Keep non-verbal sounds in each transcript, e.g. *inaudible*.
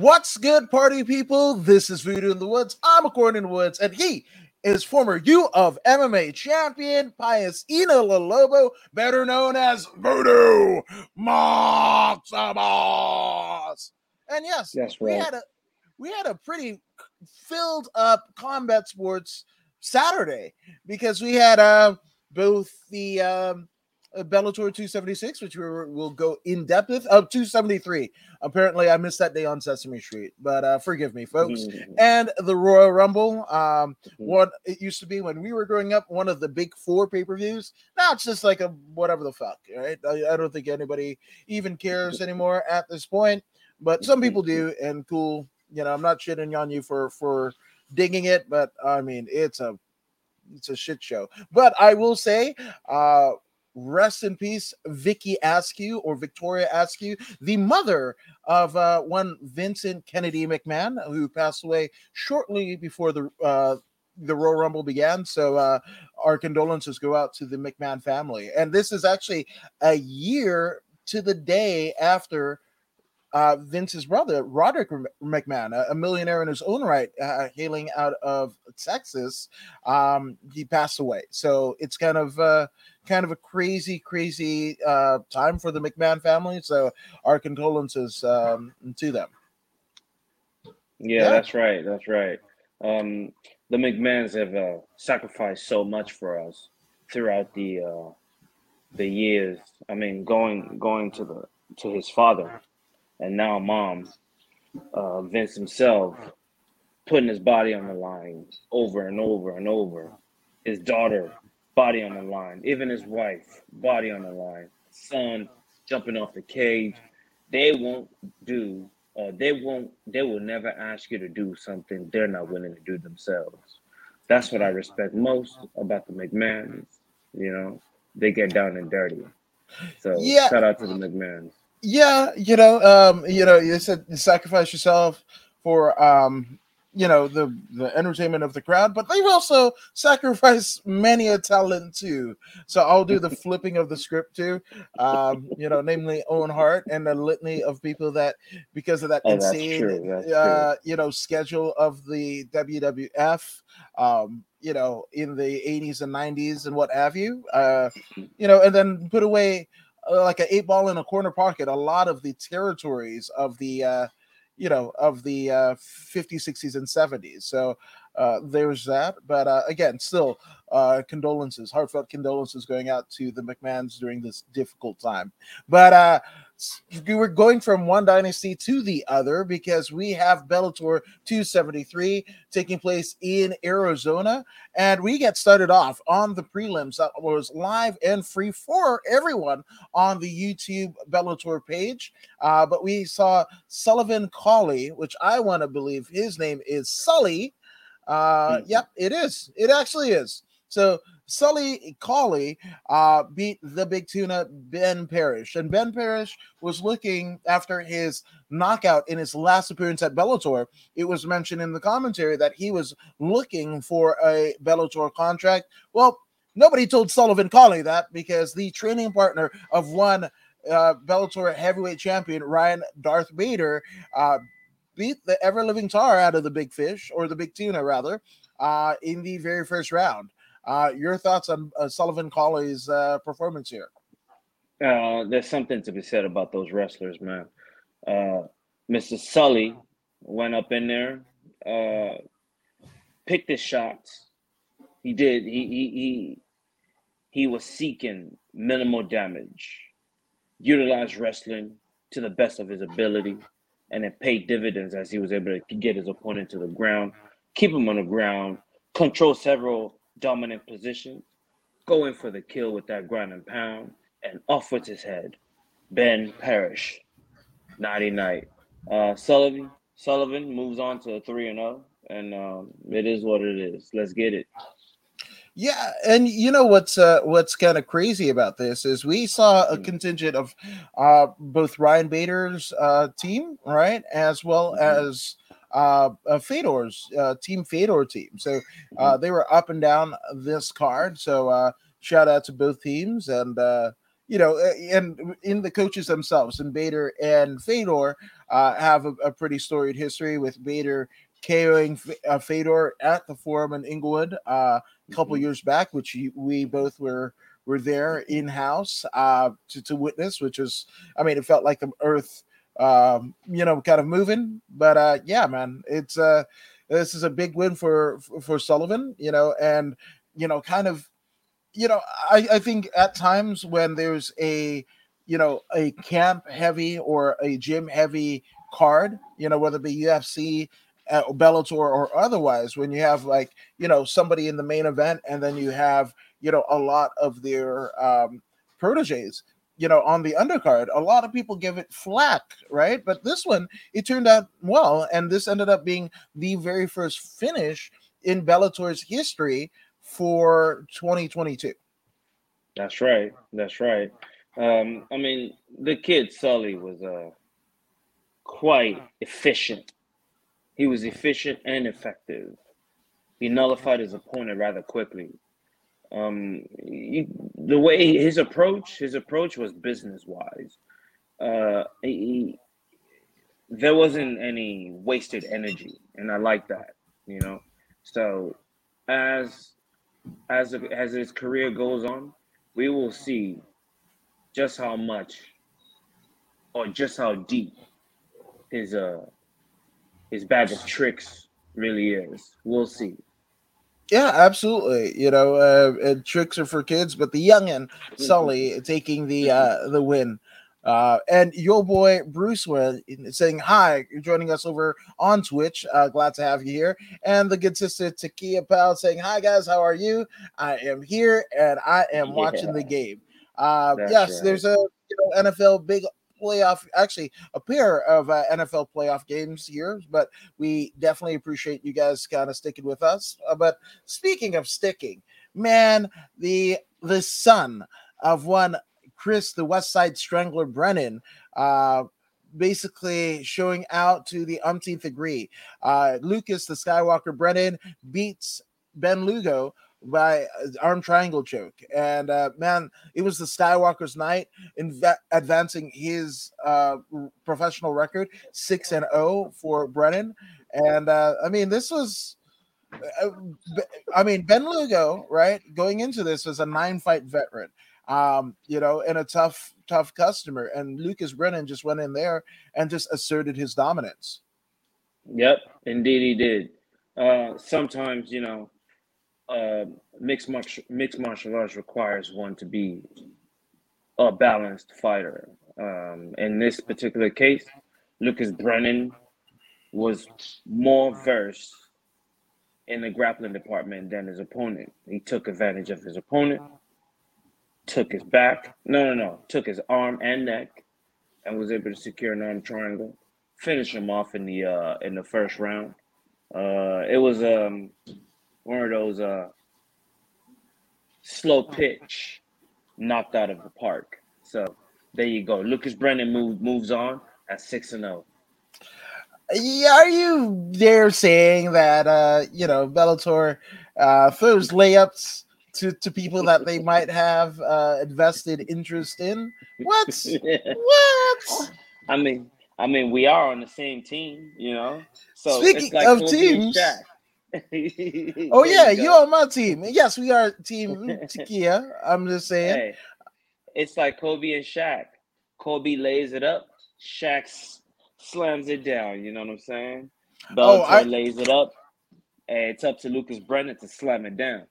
What's good, party people? This is Voodoo in the Woods. I'm Accordion in the Woods, and he is former U of MMA champion Pius Ina Lobo, better known as Voodoo Maximus. And yes, we right. had a we had a pretty filled up combat sports Saturday because we had uh both the um Bellator 276, which we will go in depth with. Oh, 273. Apparently, I missed that day on Sesame Street, but uh, forgive me, folks. Mhm. And the Royal Rumble. Um, Mhm. what it used to be when we were growing up, one of the big four pay per views. Now it's just like a whatever the fuck, right? I, I don't think anybody even cares anymore at this point, but some people do, and cool. You know, I'm not shitting on you for for digging it, but I mean, it's a it's a shit show. But I will say, uh, rest in peace, Vicky Askew or Victoria Askew, the mother of uh, one Vincent Kennedy McMahon, who passed away shortly before the uh, the Royal Rumble began. So uh, our condolences go out to the McMahon family. And this is actually a year to the day after uh, Vince's brother, Roderick McMahon, a, a millionaire in his own right, uh, hailing out of Texas, um, he passed away. So it's kind of uh, kind of a crazy, crazy uh, time for the McMahon family. So our condolences um, to them. Yeah, Yeah. that's right. That's right. Um, the McMahons have uh, sacrificed so much for us throughout the uh, the years. I mean, going going to the to his father, and now mom, uh, Vince himself, putting his body on the line over and over and over. His daughter, body on the line. Even his wife, body on the line. Son jumping off the cage. They won't do uh, they won't they will never ask you to do something they're not willing to do themselves that's what i respect most about the mcmahons you know they get down and dirty so Yeah. shout out to the mcmahons Yeah, you know, um, you know, you said you sacrifice yourself for um, you know, the the entertainment of the crowd, but they've also sacrificed many a talent too. So I'll do the *laughs* flipping of the script too. Um, you know, namely Owen Hart and a litany of people that because of that Oh, insane uh, you know, schedule of the WWF um, you know, in the 80s and 90s and what have you. Uh, you know, and then put away like an eight ball in a corner pocket a lot of the territories of the uh you know of the uh 50s 60s and 70s so uh there's that. But uh again still uh condolences heartfelt condolences going out to the mcmahons during this difficult time. But uh were going from one dynasty to the other because we have bellator 273 taking place in arizona and we get started off on the prelims that was live and free for everyone on the YouTube Bellator page. Uh, but we saw Sullivan Cauley, which I want to believe his name is Sully. Uh, Mhm. Yep, it is. It actually is. So Sully Cauley uh, beat the big tuna Ben Parrish, and Ben Parrish was looking after his knockout in his last appearance at Bellator. It was mentioned in the commentary that he was looking for a Bellator contract. Well, nobody told Sullivan Cauley that because the training partner of one uh, Bellator heavyweight champion, Ryan Darth Bader, uh, beat the ever living tar out of the big fish, or the big tuna rather, uh, in the very first round. Uh, your thoughts on uh, Sullivan Cauley's uh, performance here? uh, there's something to be said about those wrestlers man uh, mr sully went up in there uh, picked his shots he did he he he, he was seeking minimal damage utilized wrestling to the best of his ability, and it paid dividends as he was able to get his opponent to the ground, keep him on the ground, control several dominant position, go in for the kill with that ground and pound, and off with his head. Ben Parrish, nighty night. Uh, Sullivan Sullivan moves on to three and zero, and um, it is what it is. Let's get it. Yeah, and you know what's uh, what's kind of crazy about this is we saw a Mm. contingent of uh, both Ryan Bader's uh, team, right, as well Mhm. as uh, uh, Fedor's uh, team, Fedor team. So uh, they were up and down this card. So uh, shout out to both teams, and uh, you know, and in the coaches themselves, and Bader and Fedor, uh, have a, a, pretty storied history with Bader KOing uh, Fedor at the Forum in Inglewood uh, a couple mm-hmm. years back, which we both were were there in house uh, to to witness. Which was, I mean, it felt like the Earth, um, you know, kind of moving. But uh, yeah, man, it's uh, this is a big win for for Sullivan, you know, and you know, kind of, you know, I I think at times when there's a you know a camp heavy or a gym heavy card, you know, whether it be UFC uh, Bellator or otherwise, when you have like you know somebody in the main event and then you have you know a lot of their um, proteges, you know, on the undercard, a lot of people give it flack, right? But this one, it turned out well, and this ended up being the very first finish in Bellator's history for 2022. That's right. That's right. Um, I mean, the kid Sully was uh, quite efficient he was efficient and effective. He nullified his opponent rather quickly. Um, he, the way his approach, his approach was business wise. Uh, he, there wasn't any wasted energy, and I like that. You know, so as as as his career goes on, we will see just how much or just how deep his uh his bag of tricks really is. We'll see. Yeah, absolutely. You know, uh, tricks are for kids, but the youngin Sully *laughs* taking the uh, the win. Uh, and your boy Bruce was saying hi. You're joining us over on Twitch. Uh, glad to have you here. And the good sister Takia Pal saying hi guys. How are you? I am here and I am yeah. watching the game. Uh, yes, right. there's a you know, NFL big playoff, actually a pair of uh, NFL playoff games here, but we definitely appreciate you guys kind of sticking with us. Uh, but speaking of sticking, man, the the son of one Chris, the West Side Strangler Brennan, uh, basically showing out to the umpteenth degree. Uh, Lucas, the Skywalker Brennan, beats Ben Lugo by uh, arm triangle choke. And uh, man, it was the Skywalker's night in advancing his uh, professional record, six and zero oh for Brennan. And uh, I mean, this was. Uh, I mean, Ben Lugo, right, going into this was a nine fight veteran, um, you know, and a tough, tough customer. And Lucas Brennan just went in there and just asserted his dominance. Yep, indeed he did. Uh, sometimes, you know, uh, mixed martial mixed martial arts requires one to be a balanced fighter. Um, in this particular case, Lucas Brennan was more versed in the grappling department than his opponent. He took advantage of his opponent, took his back, no, no, no, took his arm and neck, and was able to secure an arm triangle, finish him off in the uh, in the first round. Uh, it was um one of those uh slow pitch knocked out of the park. So there you go. Lucas Brennan move, moves on at six and zero. Oh. Are you there saying that uh you know Bellator uh throws layups to, to people that they might have uh invested interest in? What? *laughs* what? I mean, I mean, we are on the same team, you know. So speaking like of teams, *laughs* oh yeah, you are on my team. Yes, we are team *laughs* Takia. I'm just saying. Hey, it's like Kobe and Shaq. Kobe lays it up, Shaq slams it down. You know what I'm saying? Bellator oh, I, lays it up, and it's up to Lucas Brennan to slam it down.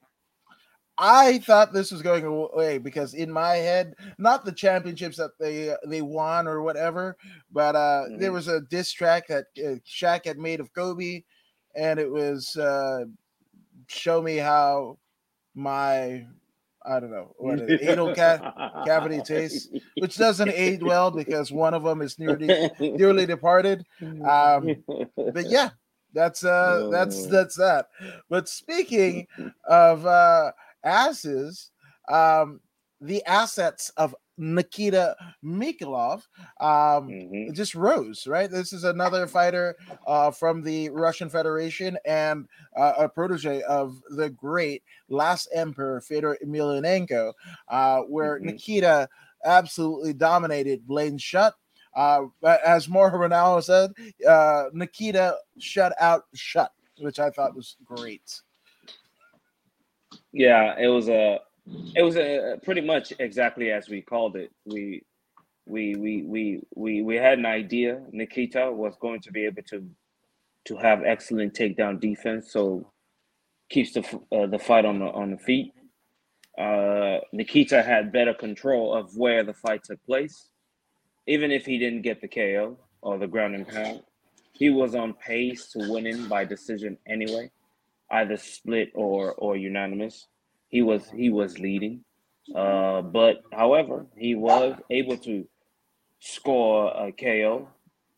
I thought this was going away because in my head, not the championships that they they won or whatever, but uh, mm-hmm. there was a diss track that uh, Shaq had made of Kobe and it was uh, show me how my I don't know what an anal ca- cavity tastes, which doesn't age well because one of them is nearly nearly departed. Um, but yeah, that's uh, that's that's that. But speaking of uh, asses, um, the assets of Nikita Mikhailov um, mm-hmm. just rose, right? This is another fighter uh, from the Russian Federation and uh, a protege of the great last emperor, Fedor Emelianenko, uh, where mm-hmm. Nikita absolutely dominated Blaine Shutt. Uh, as Mauro Ranallo said, uh, Nikita shut out shut, which I thought was great. Yeah, it was a, it was a pretty much exactly as we called it. We, we, we, we, we, we had an idea. Nikita was going to be able to, to have excellent takedown defense, so keeps the uh, the fight on the on the feet. Uh, Nikita had better control of where the fight took place, even if he didn't get the KO or the ground and pound. He was on pace to winning by decision anyway either split or or unanimous. He was he was leading, uh, but however, he was able to score a KO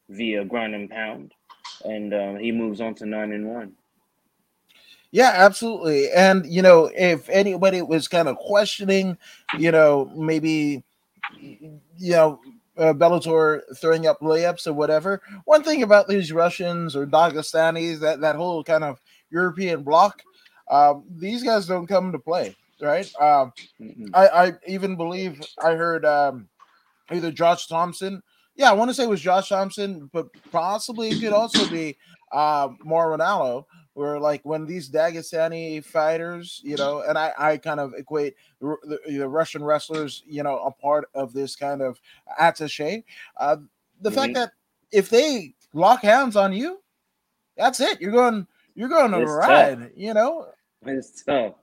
via ground and pound, and uh, he moves on to nine and one. Yeah, absolutely. And you know, if anybody was kind of questioning, you know, maybe you know uh, Bellator throwing up layups or whatever. One thing about these Russians or Dagestanis, that that whole kind of European bloc. Um, these guys don't come to play, right? Um, I, I, even believe I heard um, either Josh Thompson. Yeah, I want to say it was Josh Thompson, but possibly it could also be uh, Mauro Ranallo, where like when these Dagestani fighters, you know, and I, I kind of equate the, the, the Russian wrestlers, you know, a part of this kind of attache. Uh, the mm-hmm. fact that if they lock hands on you, that's it. You're going you're going to ride, tough. you know. It's tough.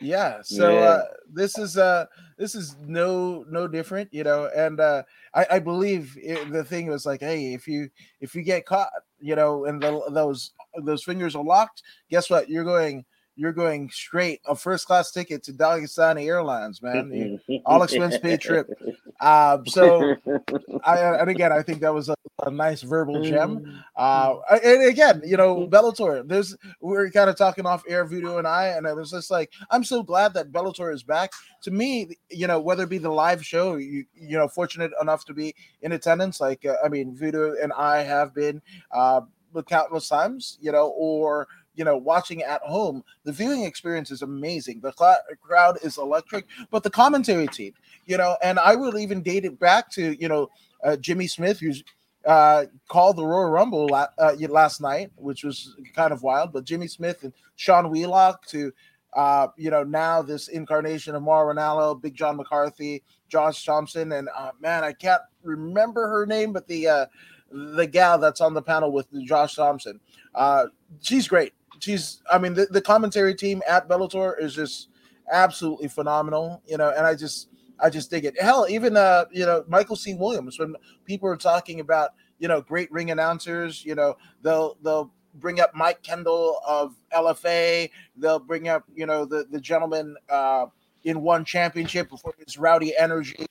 yeah. *laughs* So yeah. Uh, this is uh this is no no different, you know. And uh I, I believe it, the thing was like, hey, if you if you get caught, you know, and the, those those fingers are locked, guess what? You're going you're going straight a first class ticket to Dagestani Airlines, man. *laughs* all expense paid trip. *laughs* Um, so, *laughs* I, and again, I think that was a, a nice verbal gem. Uh, and again, you know, Bellator. There's we are kind of talking off air, Voodoo and I, and it was just like I'm so glad that Bellator is back. To me, you know, whether it be the live show, you you know, fortunate enough to be in attendance, like uh, I mean, Voodoo and I have been uh, countless times, you know, or you know, watching at home, the viewing experience is amazing. The cl- crowd is electric, but the commentary team, you know, and I will even date it back to, you know, uh, Jimmy Smith, who's uh, called the Royal Rumble la- uh, last night, which was kind of wild. But Jimmy Smith and Sean Wheelock to, uh, you know, now this incarnation of Mauro Ranallo, Big John McCarthy, Josh Thompson, and uh, man, I can't remember her name, but the uh, the gal that's on the panel with Josh Thompson, uh, she's great she's I mean the, the commentary team at Bellator is just absolutely phenomenal, you know, and I just I just dig it. Hell, even uh, you know, Michael C. Williams, when people are talking about, you know, great ring announcers, you know, they'll they'll bring up Mike Kendall of LFA, they'll bring up, you know, the the gentleman uh in one championship before his rowdy energy.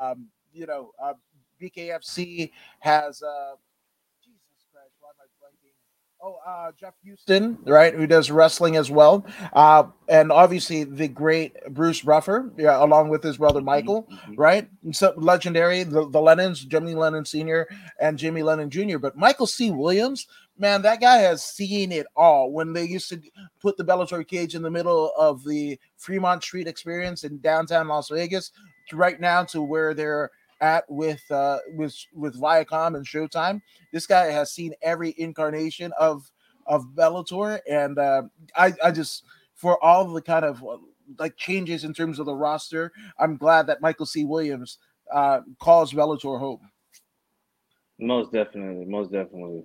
Um, you know, uh, BKFC has uh Oh, uh, Jeff Houston, right, who does wrestling as well, uh, and obviously the great Bruce Buffer, yeah, along with his brother mm-hmm, Michael, mm-hmm. right? So legendary, the, the Lennons, Jimmy Lennon Sr. and Jimmy Lennon Jr. But Michael C. Williams, man, that guy has seen it all. When they used to put the Bellator cage in the middle of the Fremont Street experience in downtown Las Vegas, right now to where they're at with uh with with Viacom and Showtime. This guy has seen every incarnation of of Bellator, and uh, I I just for all the kind of like changes in terms of the roster, I'm glad that Michael C. Williams uh calls Bellator home. Most definitely, most definitely.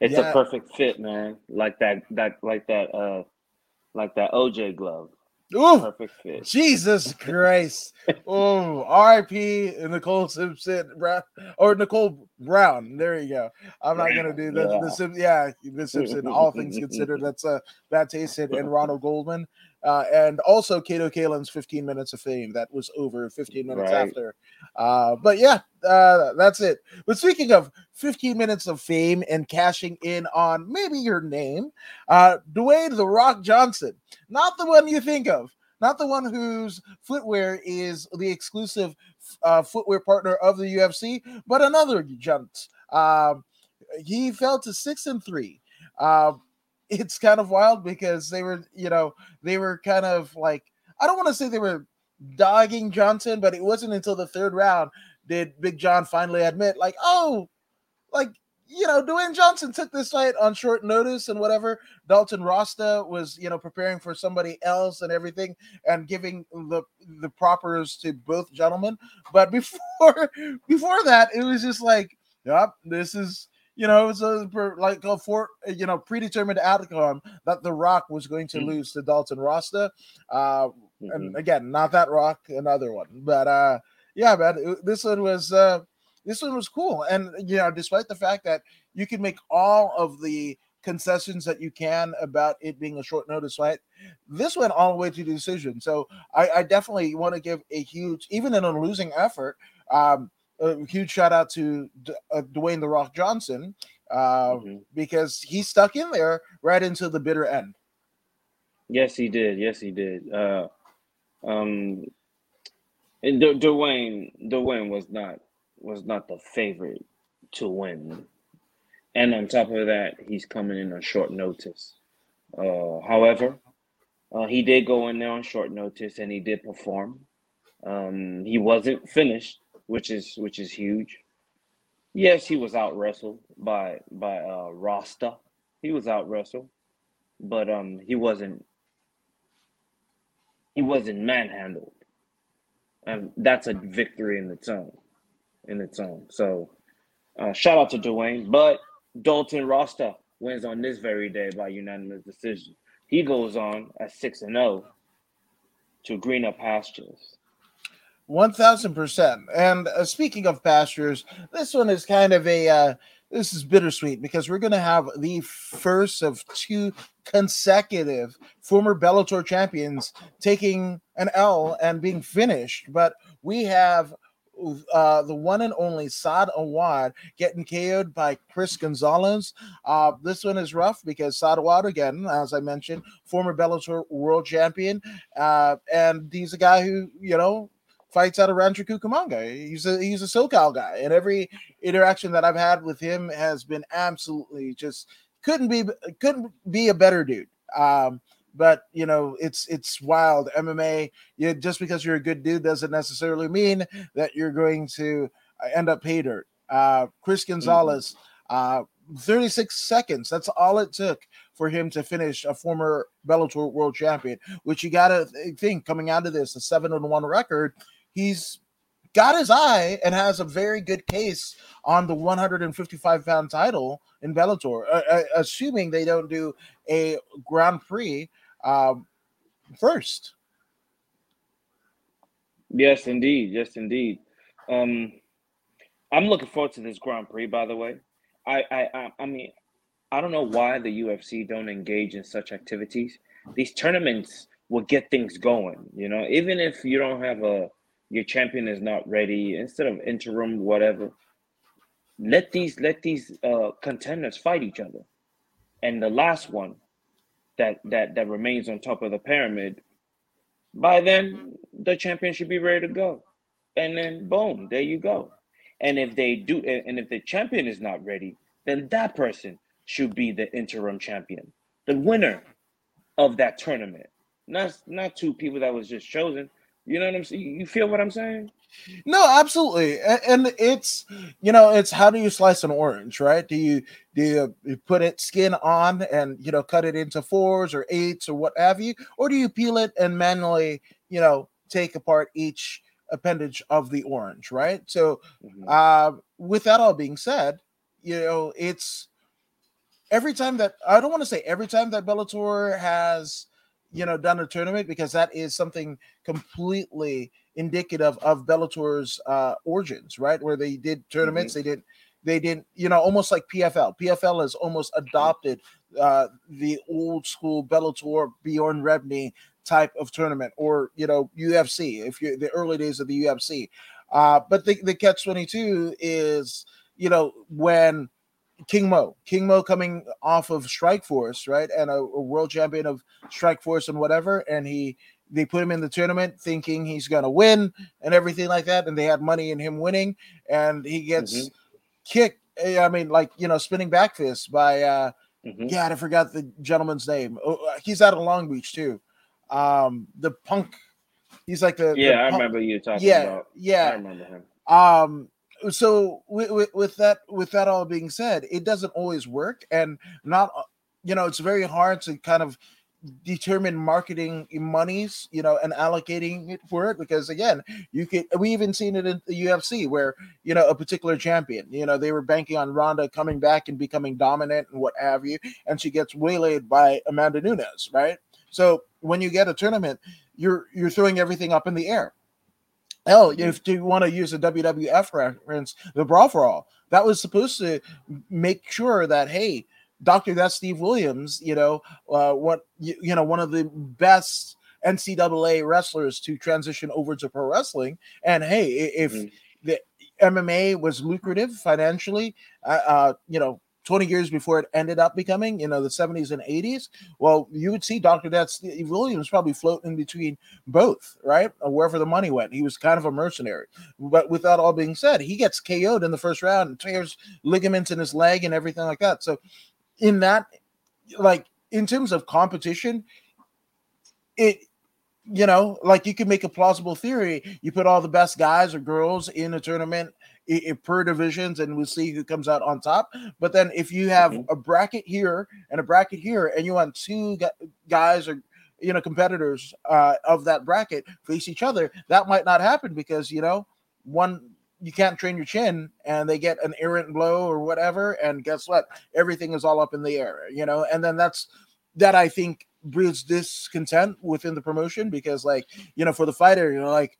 It's yeah. a perfect fit, man. Like that that like that uh like that OJ glove. Ooh, perfect fit. Jesus Christ. oh, R.I.P. Nicole Simpson Brown or Nicole Brown. There you go. I'm not gonna do the, yeah. the Sim, yeah, the Simpson. All things considered, that's uh that tasted and Ronald Goldman. Uh, and also Kato Kaelin's 15 minutes of fame that was over 15 minutes right. after. Uh, but yeah, uh, that's it. But speaking of 15 minutes of fame and cashing in on maybe your name, uh, Dwayne the Rock Johnson, not the one you think of, not the one whose footwear is the exclusive uh, footwear partner of the UFC, but another gent. Um, he fell to six and three. Uh, it's kind of wild because they were, you know, they were kind of like I don't want to say they were dogging Johnson, but it wasn't until the third round did Big John finally admit, like, oh, like you know, Dwayne Johnson took this fight on short notice and whatever. Dalton Rosta was, you know, preparing for somebody else and everything and giving the the propers to both gentlemen. But before *laughs* before that, it was just like, yep, this is you know, it was a, like a for you know predetermined outcome that The Rock was going to mm-hmm. lose to Dalton Rosta. Uh, mm-hmm. And again, not that Rock, another one. But uh, yeah, man, this one was uh, this one was cool. And you know, despite the fact that you can make all of the concessions that you can about it being a short notice fight. This went all the way to the decision. So I, I definitely want to give a huge, even in a losing effort, um, a huge shout out to D- uh, Dwayne the Rock Johnson uh, mm-hmm. because he stuck in there right into the bitter end. Yes, he did. Yes, he did. Uh, um, and D- Dwayne, Dwayne was not was not the favorite to win, and on top of that, he's coming in on short notice. Uh, however, uh, he did go in there on short notice, and he did perform. Um, he wasn't finished, which is which is huge. Yes, he was out wrestled by by uh, Rosta. He was out wrestled, but um, he wasn't he wasn't manhandled, and that's a victory in its own, in its own. So, uh, shout out to Dwayne, but Dalton Rosta wins on this very day by unanimous decision. He goes on at six and zero oh to greener pastures. One thousand percent. And uh, speaking of pastures, this one is kind of a uh, this is bittersweet because we're going to have the first of two consecutive former Bellator champions taking an L and being finished. But we have uh, the one and only Saad Awad getting KO'd by Chris Gonzalez. Uh, this one is rough because Saad Awad, again, as I mentioned, former Bellator world champion. Uh, and he's a guy who, you know, fights out of Cucamonga. He's a he's a SoCal guy, and every interaction that I've had with him has been absolutely just couldn't be couldn't be a better dude. Um, but you know it's it's wild MMA. You just because you're a good dude doesn't necessarily mean that you're going to uh, end up pay dirt. Uh, Chris mm-hmm. Gonzalez, uh, 36 seconds. That's all it took for him to finish a former Bellator world champion. Which you gotta think coming out of this, a seven and one record. He's got his eye and has a very good case on the 155 pound title in Bellator, uh, uh, assuming they don't do a Grand Prix um, first. Yes, indeed. Yes, indeed. Um, I'm looking forward to this Grand Prix. By the way, I, I, I mean, I don't know why the UFC don't engage in such activities. These tournaments will get things going. You know, even if you don't have a your champion is not ready, instead of interim whatever, let these let these uh, contenders fight each other. And the last one that that that remains on top of the pyramid, by then the champion should be ready to go. And then boom, there you go. And if they do and if the champion is not ready, then that person should be the interim champion, the winner of that tournament. Not not two people that was just chosen. You know what I'm saying? You feel what I'm saying? No, absolutely. And it's you know, it's how do you slice an orange, right? Do you do you put it skin on and you know cut it into fours or eights or what have you, or do you peel it and manually, you know, take apart each appendage of the orange, right? So, mm-hmm. uh, with that all being said, you know, it's every time that I don't want to say every time that Bellator has you know done a tournament because that is something completely indicative of Bellator's uh, origins, right? Where they did tournaments, mm-hmm. they did they didn't, you know, almost like PFL. PFL has almost adopted uh, the old school Bellator Bjorn Rebney type of tournament, or you know, UFC. If you're the early days of the UFC, uh, but the, the catch twenty two is, you know, when King Mo, King Mo coming off of Strikeforce, right, and a, a world champion of Strikeforce and whatever, and he they put him in the tournament thinking he's gonna win and everything like that, and they had money in him winning, and he gets mm-hmm. kicked. Eh, I mean, like you know, spinning back fist by uh mm-hmm. God, I forgot the gentleman's name. Oh, uh, he's out of Long Beach too. Um, the punk. He's like the yeah. The I remember you talking yeah, about. Yeah, I remember him. Um, so with, with, that with that all being said, it doesn't always work, and not uh, you know it's very hard to kind of determine marketing monies, you know, and allocating it for it because again, you could we even seen it in the UFC where you know a particular champion, you know, they were banking on Ronda coming back and becoming dominant and what have you, and she gets waylaid by Amanda Nunes, right? So when you get a tournament, you're you're throwing everything up in the air. Hell, if you want to use a WWF reference, the Brawl for All, that was supposed to make sure that hey, Doctor, Death Steve Williams. You know, uh, what you, you know, one of the best NCAA wrestlers to transition over to pro wrestling. And hey, if mm-hmm. the MMA was lucrative financially, uh, uh, you know, 20 years before it ended up becoming, you know, the 70s and 80s, well, you would see Dr. Death Steve eh, Williams probably floating between both, right? Or wherever the money went. He was kind of a mercenary. But with that all being said, he gets KO'd in the first round and tears ligaments in his leg and everything like that. So in that like in terms of competition it you know like you can make a plausible theory you put all the best guys or girls in a tournament per divisions and we'll see who comes out on top. But then if you have mm-hmm. a bracket here and a bracket here and you want two guys or you know competitors uh, of that bracket face each other that might not happen because you know one you can't train your chin and they get an errant blow or whatever and guess what? Everything is all up in the air you know? And then that's that i think breeds discontent within the promotion because like you know for the fighter you know like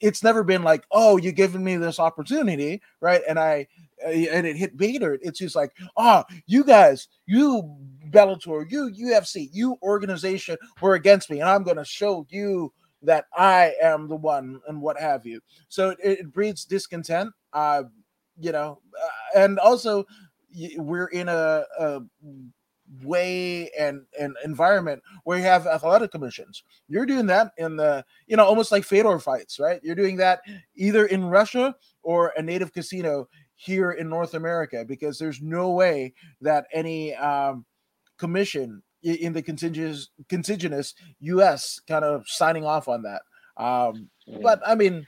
it's never been like oh you're giving me this opportunity right and i and it hit Bader. It's just like, oh, you guys, you Bellator, you UFC, you organization were against me, and I'm going to show you that I am the one and what have you. So it, it breeds discontent, uh, you know, uh, and also we're in a, a way and an environment where you have athletic commissions. You're doing that in the, you know, almost like Fedor fights, right? You're doing that either in Russia or a native casino here in North America because there's no way that any um, commission in the contiguous contiguous U.S. kind of signing off on that. Um, yeah. But I mean,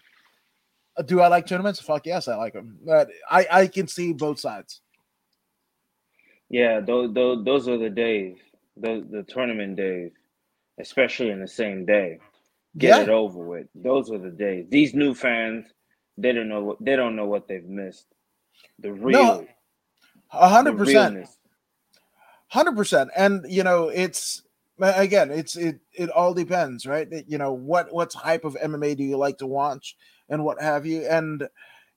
uh, do I like tournaments? Fuck yes, I like them. But I I can see both sides. Yeah, those those, those are the days, the the tournament days, especially in the same day. Get yeah. it over with. Those are the days. These new fans, they don't know what they don't know what they've missed. The real, a hundred percent hundred percent. And you know, it's again, it's it it all depends, right? You know, what what type of MMA do you like to watch and what have you, and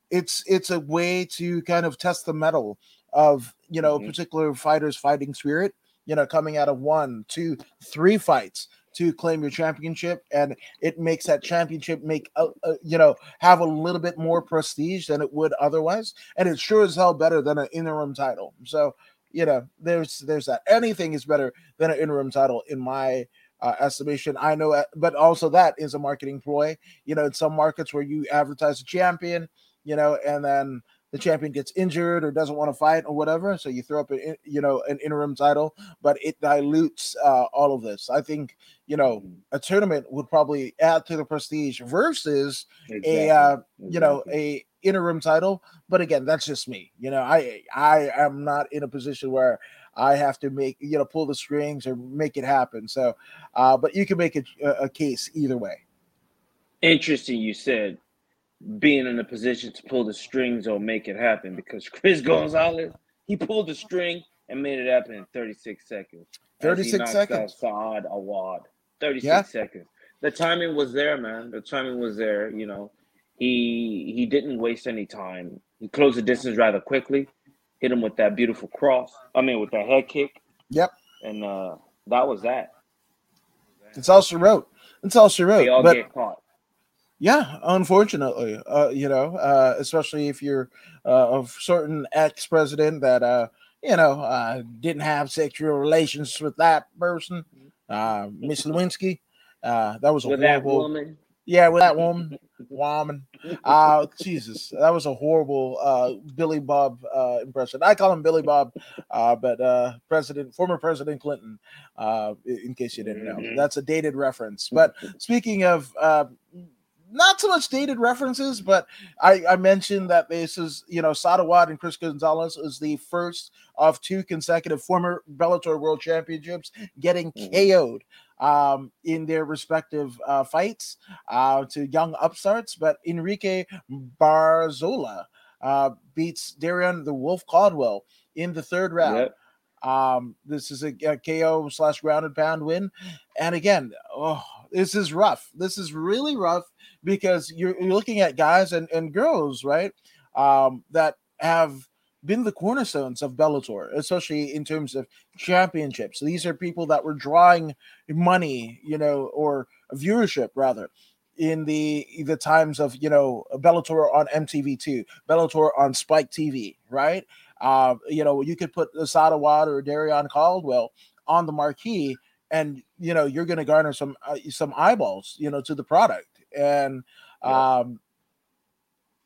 it's it's a way to kind of test the mettle of you know mm-hmm. particular fighter's fighting spirit. You know, coming out of one, two, three fights to claim your championship and it makes that championship make a, a, you know have a little bit more prestige than it would otherwise and it's sure as hell better than an interim title so you know, there's there's that. Anything is better than an interim title in my uh, estimation. I know, uh, but also that is a marketing ploy. You know, in some markets where you advertise a champion, you know, and then the champion gets injured or doesn't want to fight or whatever, so you throw up an you know an interim title, but it dilutes uh, all of this. I think you know mm-hmm. a tournament would probably add to the prestige versus exactly. a uh, you know a interim title. But again, that's just me. You know, I I am not in a position where I have to make you know pull the strings or make it happen. So, uh, but you can make a, a case either way. Interesting, you said being in a position to pull the strings or make it happen because *laughs* Chris Gonzalez he pulled the string and made it happen in 36 seconds. 36 seconds. Saad Awad. 36 yeah. seconds. The timing was there, man. The timing was there. You know, he he didn't waste any time. He closed the distance rather quickly. Hit him with that beautiful cross. I mean, with that head kick. Yep. And uh that was that. It's all she wrote. It's all she wrote. They all but, get caught. Yeah, unfortunately, uh, you know, uh, especially if you're uh, a certain ex-president that uh, you know uh, didn't have sexual relations with that person, uh, Miss Lewinsky. Uh, that was a with horrible. Woman. Yeah, with that woman, woman. Uh, Jesus, that was a horrible uh, Billy Bob uh, impression. I call him Billy Bob, uh, but uh, President, former President Clinton. Uh, in case you didn't know, mm-hmm. that's a dated reference. But speaking of uh, not so much dated references, but I, I mentioned that this is, you know, Saad Awad and Chris Gonzalez is the first of two consecutive former Bellator World Championships getting Mhm. KO'd um, in their respective uh, fights uh, to young upstarts. But Enrique Barzola uh, beats Darrion the Wolf Caldwell in the third round. Yep. Um, this is a, a KO slash grounded pound win. And again, oh, this is rough. This is really rough because you're, you're looking at guys and, and girls, right? Um, that have been the cornerstones of Bellator, especially in terms of championships. These are people that were drawing money, you know, or viewership rather in the the times of you know Bellator on MTV2, Bellator on Spike TV, right? Uh, you know, you could put Saad Awad or Darrion Caldwell on the marquee, and you know you're going to garner some uh, some eyeballs, you know, to the product, and Yeah. um,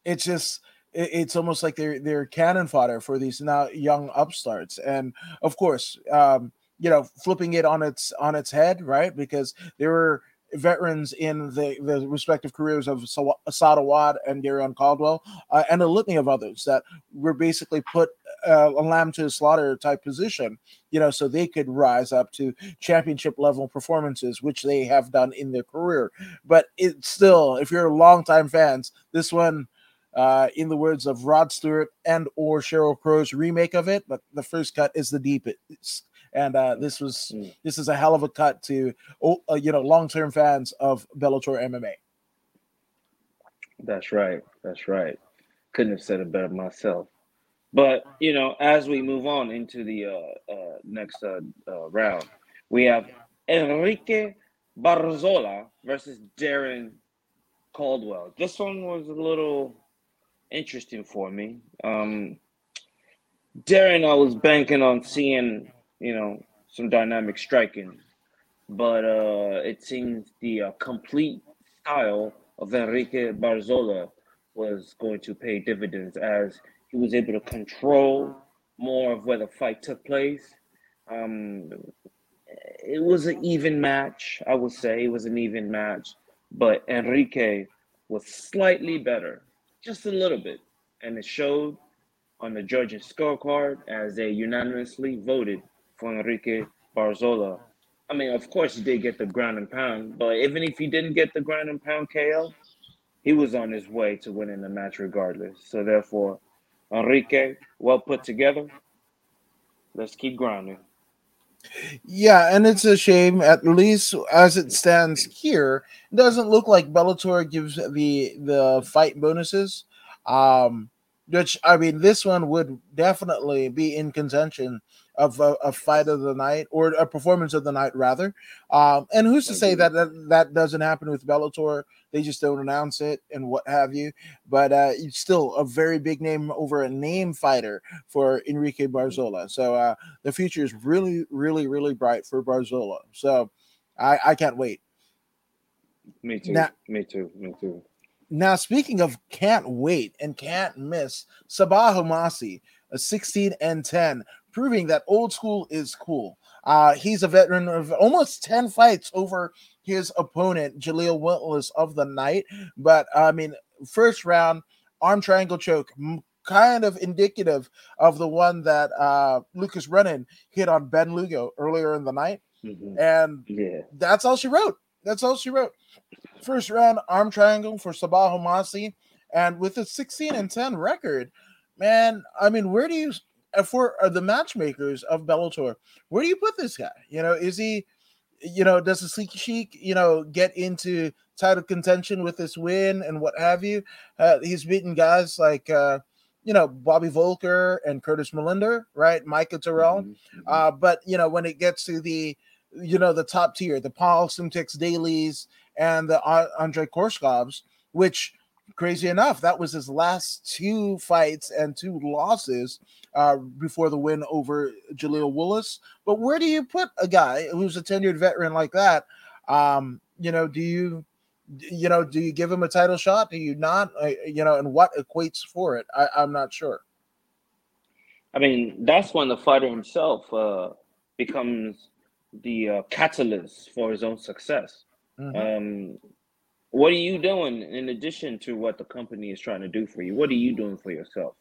it's just it- it's almost like they're they're cannon fodder for these now young upstarts, and of course, um, you know, flipping it on its on its head, right? Because there were veterans in the, the respective careers of Sawa- Saad Awad and Darrion Caldwell, uh, and a litany of others that were basically put uh, a lamb to the slaughter type position, you know, so they could rise up to championship level performances, which they have done in their career. But it's still, if you're a longtime fans, this one, uh, in the words of Rod Stewart and or Sheryl Crow's remake of it, but the first cut is the deepest. And uh, this was Mm. this is a hell of a cut to uh, you know long term fans of Bellator MMA. That's right. That's right. Couldn't have said it better myself. But you know, as we move on into the uh, uh, next uh, uh, round, we have Enrique Barzola versus Darren Caldwell. This one was a little interesting for me. Um, Darren, I was banking on seeing, you know, some dynamic striking, but uh, it seems the uh, complete style of Enrique Barzola was going to pay dividends as he was able to control more of where the fight took place. Um, it was an even match, I would say. It was an even match, but Enrique was slightly better, just a little bit, and it showed on the judges' scorecard as they unanimously voted for Enrique Barzola. I mean, of course, he did get the ground and pound, but even if he didn't get the ground and pound KO, he was on his way to winning the match regardless. So therefore, Enrique, well put together. Let's keep grinding. Yeah, and it's a shame. At least as it stands here, it doesn't look like Bellator gives the the fight bonuses. Um, which I mean, this one would definitely be in contention of a, a fight of the night or a performance of the night, rather. Um, and who's to say that, that that doesn't happen with Bellator? They just don't announce it and what have you. But uh, it's still a very big name over a name fighter for Enrique Barzola. So uh, the future is really, really, really bright for Barzola. So I, I can't wait. Me too. Now- me too. Me too. Now, speaking of can't wait and can't miss, Sabah Homasi, a 16 and 10, proving that old school is cool. Uh, he's a veteran of almost 10 fights over his opponent, Jaleel Willis of the night. But I mean, first round, arm triangle choke, m- kind of indicative of the one that uh, Lucas Brennan hit on Ben Lugo earlier in the night. Mhm. And Yeah. that's all she wrote. That's all she wrote. First round arm triangle for Sabah Homasi. And with a 16 and 10 record, man, I mean, where do you, uh, for uh, the matchmakers of Bellator, where do you put this guy? You know, is he, you know, does the Sleeky Sheik, you know, get into title contention with this win and what have you? Uh, he's beaten guys like, uh, you know, Bobby Voelker and Curtis Millender, right? Micah Terrell. Mhm. Mhm. Uh, but you know, when it gets to the you know the top tier, the Paul Semtex Daleys and the uh, Andre Koreshkovs, which crazy enough, that was his last two fights and two losses uh, before the win over Jaleel Willis. But where do you put a guy who's a tenured veteran like that? Um, you know, do you you know do you give him a title shot? Do you not? Uh, you know, and what equates for it? I, I'm not sure. I mean, that's when the fighter himself uh, becomes the uh, catalyst for his own success. Mhm. Um, what are you doing in addition to what the company is trying to do for you? What are you doing for yourself?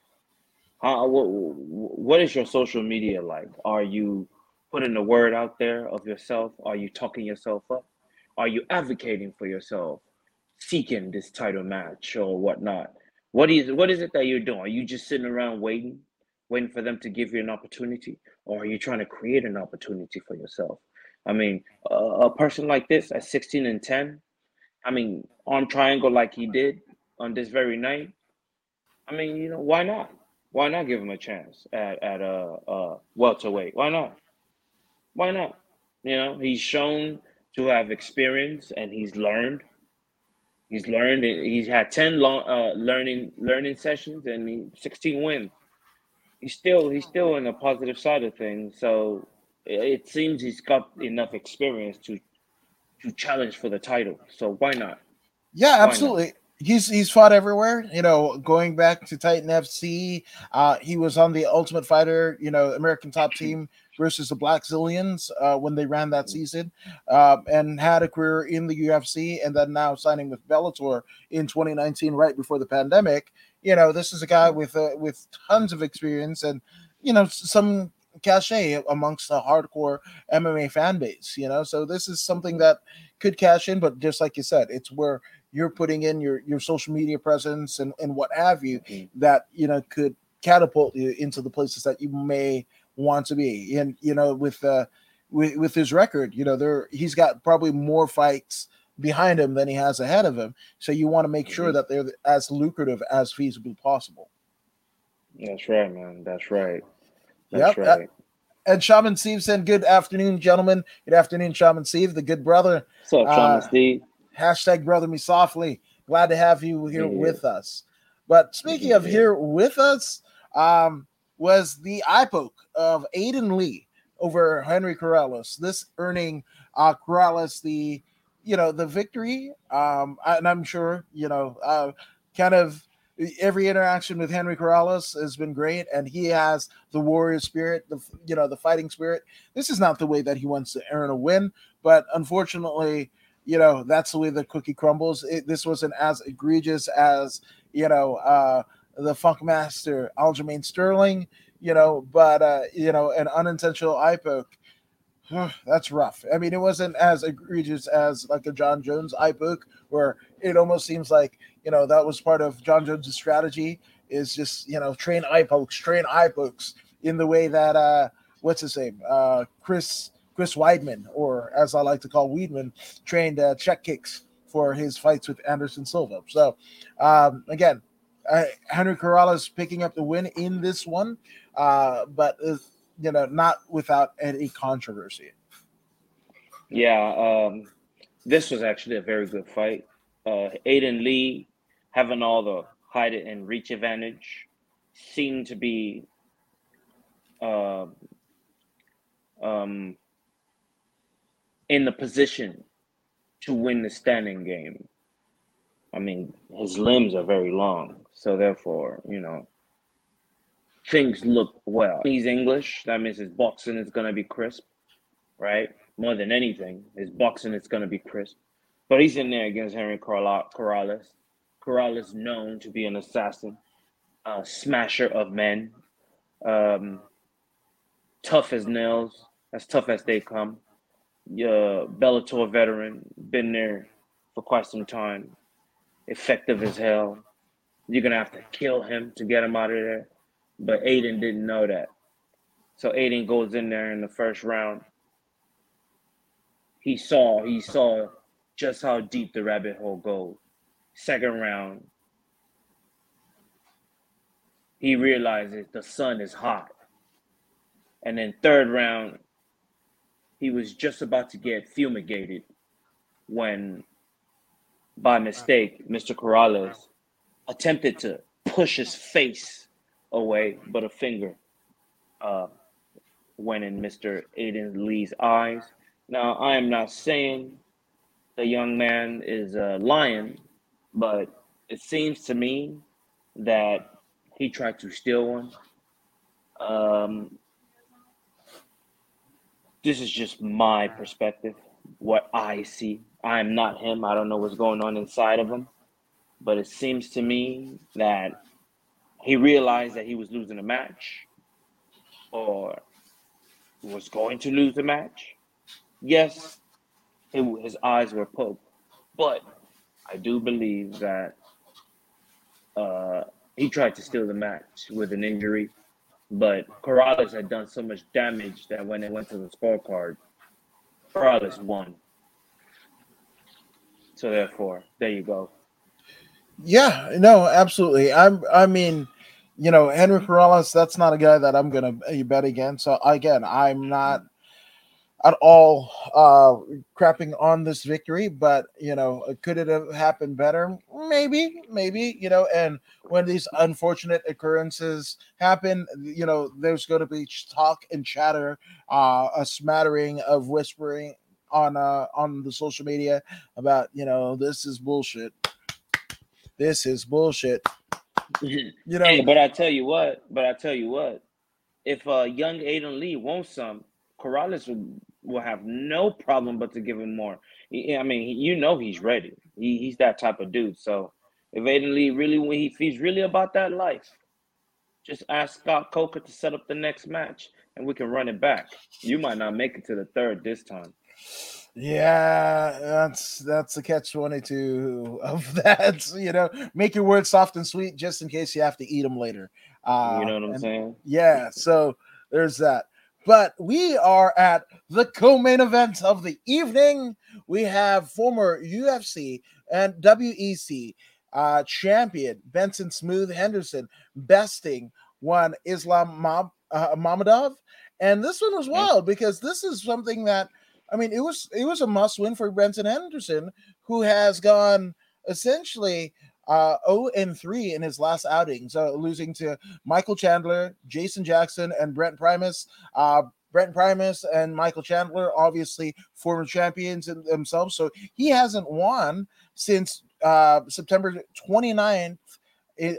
How what what is your social media like? Are you putting the word out there of yourself? Are you talking yourself up? Are you advocating for yourself, seeking this title match or whatnot? What is what is it that you're doing? Are you just sitting around waiting, waiting for them to give you an opportunity, or are you trying to create an opportunity for yourself? I mean, a, a person like this at 16 and 10, I mean, arm triangle like he did on this very night. I mean, you know, why not? Why not give him a chance at at a uh, uh, welterweight? Why not? Why not? You know, he's shown to have experience and he's learned. He's learned. He's had ten long uh, learning learning sessions and he, sixteen wins. He's still he's still in the positive side of things. So it seems he's got enough experience to to challenge for the title. So why not? Yeah, absolutely he's he's fought everywhere. You know, going back to Titan FC, uh, he was on the Ultimate Fighter, you know, American Top *clears throat* Team versus the Blackzilians uh, when they ran that season, uh, and had a career in the UFC, and then now signing with Bellator in 2019, right before the pandemic. You know, this is a guy with uh, with tons of experience and you know some cachet amongst the hardcore MMA fan base. You know, so this is something that could cash in, but just like you said, it's where you're putting in your your social media presence and and what have you mm-hmm. that you know could catapult you into the places that you may want to be and you know with uh with, with his record you know there he's got probably more fights behind him than he has ahead of him so you want to make sure mm-hmm. that they're as lucrative as feasibly possible that's right man that's right that's yep. right and Shaman Steve said, Good afternoon, gentlemen. Good afternoon, Shaman Steve, the good brother. What's up, Shaman uh, Steve? Hashtag brother me softly. Glad to have you here yeah. with us. But speaking yeah. of here with us, um, was the eye poke of Aiden Lee over Henry Corrales. This earning uh Corrales the you know the victory. Um, and I'm sure you know uh, kind of every interaction with Henry Corrales has been great, and he has the warrior spirit, the you know the fighting spirit. This is not the way that he wants to earn a win, but unfortunately, you know that's the way the cookie crumbles. It, this wasn't as egregious as you know uh, the Funk Master Aljamain Sterling, you know, but uh, you know an unintentional eye poke. *sighs* that's rough. I mean, it wasn't as egregious as like a Jon Jones eye poke, where it almost seems like you know that was part of Jon Jones' strategy is just you know train eye pokes, train eye pokes in the way that uh what's his name uh Chris Chris Weidman, or as I like to call Weidman, trained uh, check kicks for his fights with Anderson Silva. So, um, again, uh, Henry Corrales picking up the win in this one, uh, but uh, you know, not without any controversy. Yeah, um, this was actually a very good fight. Uh, Aiden Lee having all the height and reach advantage seemed to be uh, um, in the position to win the standing game. I mean, his limbs are very long, so therefore, you know, things look well. He's English, that means his boxing is going to be crisp, right? More than anything, his boxing is going to be crisp. But he's in there against Henry Corrales. Corrales known to be an assassin, a smasher of men, um, tough as nails, as tough as they come uh, Bellator veteran, been there for quite some time, effective as hell. You're gonna have to kill him to get him out of there. But Aiden didn't know that. So Aiden goes in there in the first round. He saw, he saw just how deep the rabbit hole goes. Second round, he realizes the sun is hot. And then third round, he was just about to get fumigated when, by mistake, Mr. Corrales attempted to push his face away, but a finger uh, went in Mr. Aiden Lee's eyes. Now, I am not saying the young man is a lion, but it seems to me that he tried to steal one. Um, this is just my perspective, what I see. I am not him. I don't know what's going on inside of him, but it seems to me that he realized that he was losing a match, or was going to lose the match. Yes, his eyes were poked, but I do believe that uh, he tried to steal the match with an injury, but Corrales had done so much damage that when it went to the scorecard, Corrales won. So therefore, there you go. Yeah, no, absolutely. I'm. I mean, you know, Henry Corrales. That's not a guy that I'm going to uh, bet against. So again, I'm not at all uh crapping on this victory but you know could it have happened better? Maybe maybe you know and when these unfortunate occurrences happen you know there's going to be talk and chatter uh a smattering of whispering on uh on the social media about you know this is bullshit. This is bullshit. *laughs* You know hey, but i tell you what but i tell you what if uh young aiden lee wants some Corrales will, will have no problem but to give him more. I mean, you know he's ready. He, he's that type of dude. So if Aiden Lee really, when he, he's really about that life, just ask Scott Coker to set up the next match and we can run it back. You might not make it to the third this time. Yeah, that's that's the catch twenty two of *laughs* that. You know, make your words soft and sweet just in case you have to eat them later. Uh, you know what I'm and, saying? Yeah. So there's that. But we are at the co-main event of the evening. We have former UFC and WEC uh, champion Benson Smooth Henderson besting one Islam Mab- uh, Mamedov, and this one was wild because this is something that I mean it was it was a must win for Benson Henderson, who has gone essentially uh, 0 and 3 in his last outings, uh, losing to Michael Chandler, Jason Jackson, and Brent Primus. Uh, Brent Primus and Michael Chandler, obviously former champions themselves. So he hasn't won since uh, September 29th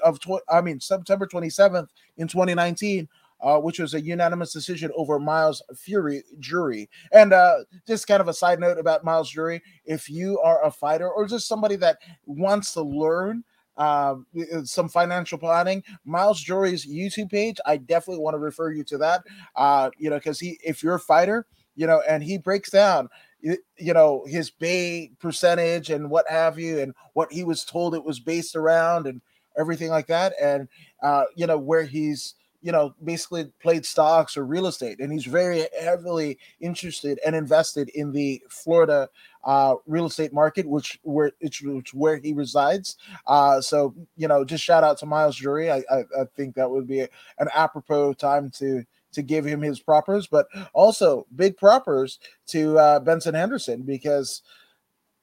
of, tw- I mean, September 27th in 2019 uh, which was a unanimous decision over Miles Fury Jury. And uh, just kind of a side note about Miles Jury if you are a fighter or just somebody that wants to learn uh, some financial planning. Miles Jury's YouTube page, I definitely want to refer you to that. Uh, you know, because he, if you're a fighter, you know, and he breaks down, you, you know, his bay percentage and what have you, and what he was told it was based around, and everything like that, and uh, you know, where he's you know, basically played stocks or real estate, and he's very heavily interested and invested in the Florida uh, real estate market, which where it's, where he resides. Uh, so you know, just shout out to Miles Jury. I, I, I think that would be an apropos time to to give him his propers, but also big propers to uh, Benson Henderson because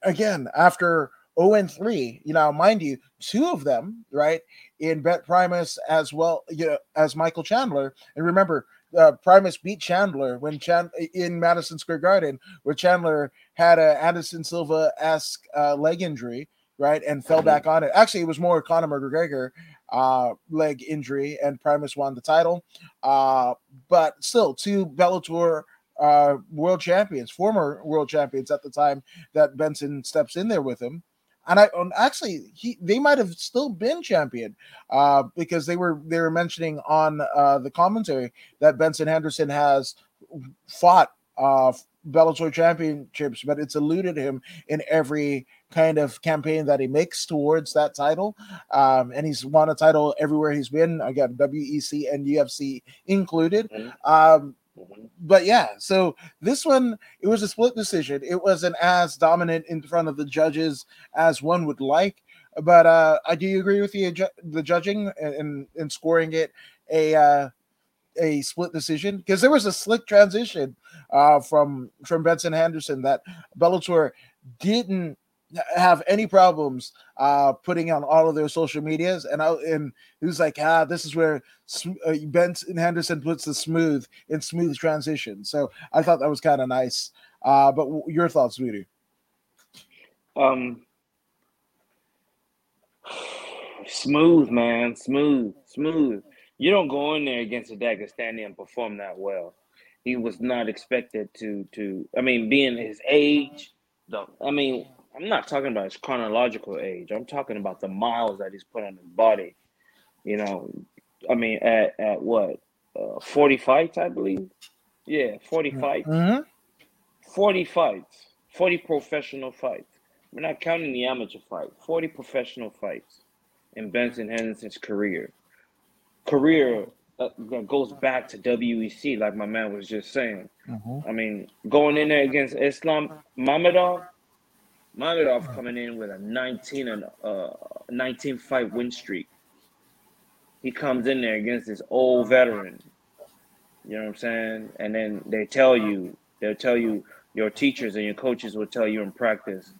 again, after 0 and 3, you know, mind you, two of them, right, in Bet Primus as well, you know, as Michael Chandler. And remember, uh, Primus beat Chandler when Chan in Madison Square Garden, where Chandler had a Anderson Silva esque uh, leg injury, right, and fell mm-hmm. back on it. Actually, it was more Conor McGregor uh, leg injury, and Primus won the title. Uh, but still, two Bellator uh, world champions, former world champions at the time that Benson steps in there with him and I actually he they might have still been champion uh, because they were they were mentioning on uh, the commentary that Benson Henderson has fought uh, Bellator championships, but it's eluded him in every kind of campaign that he makes towards that title. Um, and he's won a title everywhere he's been, again, WEC and UFC included. Mm-hmm. Um, but yeah, so this one it was a split decision. It wasn't as dominant in front of the judges as one would like. But uh, I do agree with the the judging and and scoring it a uh, a split decision because there was a slick transition uh, from from Benson Henderson that Bellator didn't have any problems uh putting on all of their social medias. And I and he was like ah this is where uh, Benson Henderson puts the smooth in smooth transition. So I thought that was kind of nice. Uh but w- your thoughts Voodoo um smooth man. Smooth. Smooth. You don't go in there against a Dagestani and perform that well. He was not expected to to I mean being his age the I mean, I'm not talking about his chronological age. I'm talking about the miles that he's put on his body. You know, I mean, at at what, uh, 40 fights, I believe. Yeah, 40 fights. Mhm. 40 fights. 40 professional fights. We're not counting the amateur fight. 40 professional fights in Benson Henderson's career. Career that goes back to WEC, like my man was just saying. Mhm. I mean, going in there against Islam Mamedov, Mamedov coming in with a 19 and uh 19 fight win streak. He comes in there against this old veteran. You know what I'm saying? And then they tell you, they'll tell you, your teachers and your coaches will tell you in practice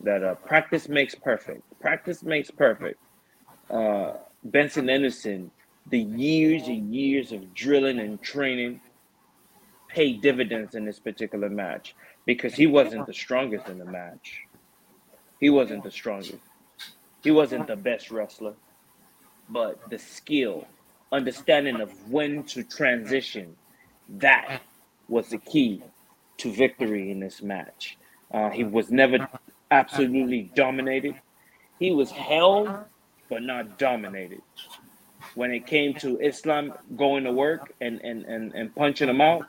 that uh, practice makes perfect. Practice makes perfect. Uh, Benson Anderson, the years and years of drilling and training paid dividends in this particular match because he wasn't the strongest in the match. He wasn't the strongest. He wasn't the best wrestler, but the skill, understanding of when to transition, that was the key to victory in this match. Uh, he was never absolutely dominated. He was held, but not dominated. When it came to Islam going to work and, and, and, and punching him out,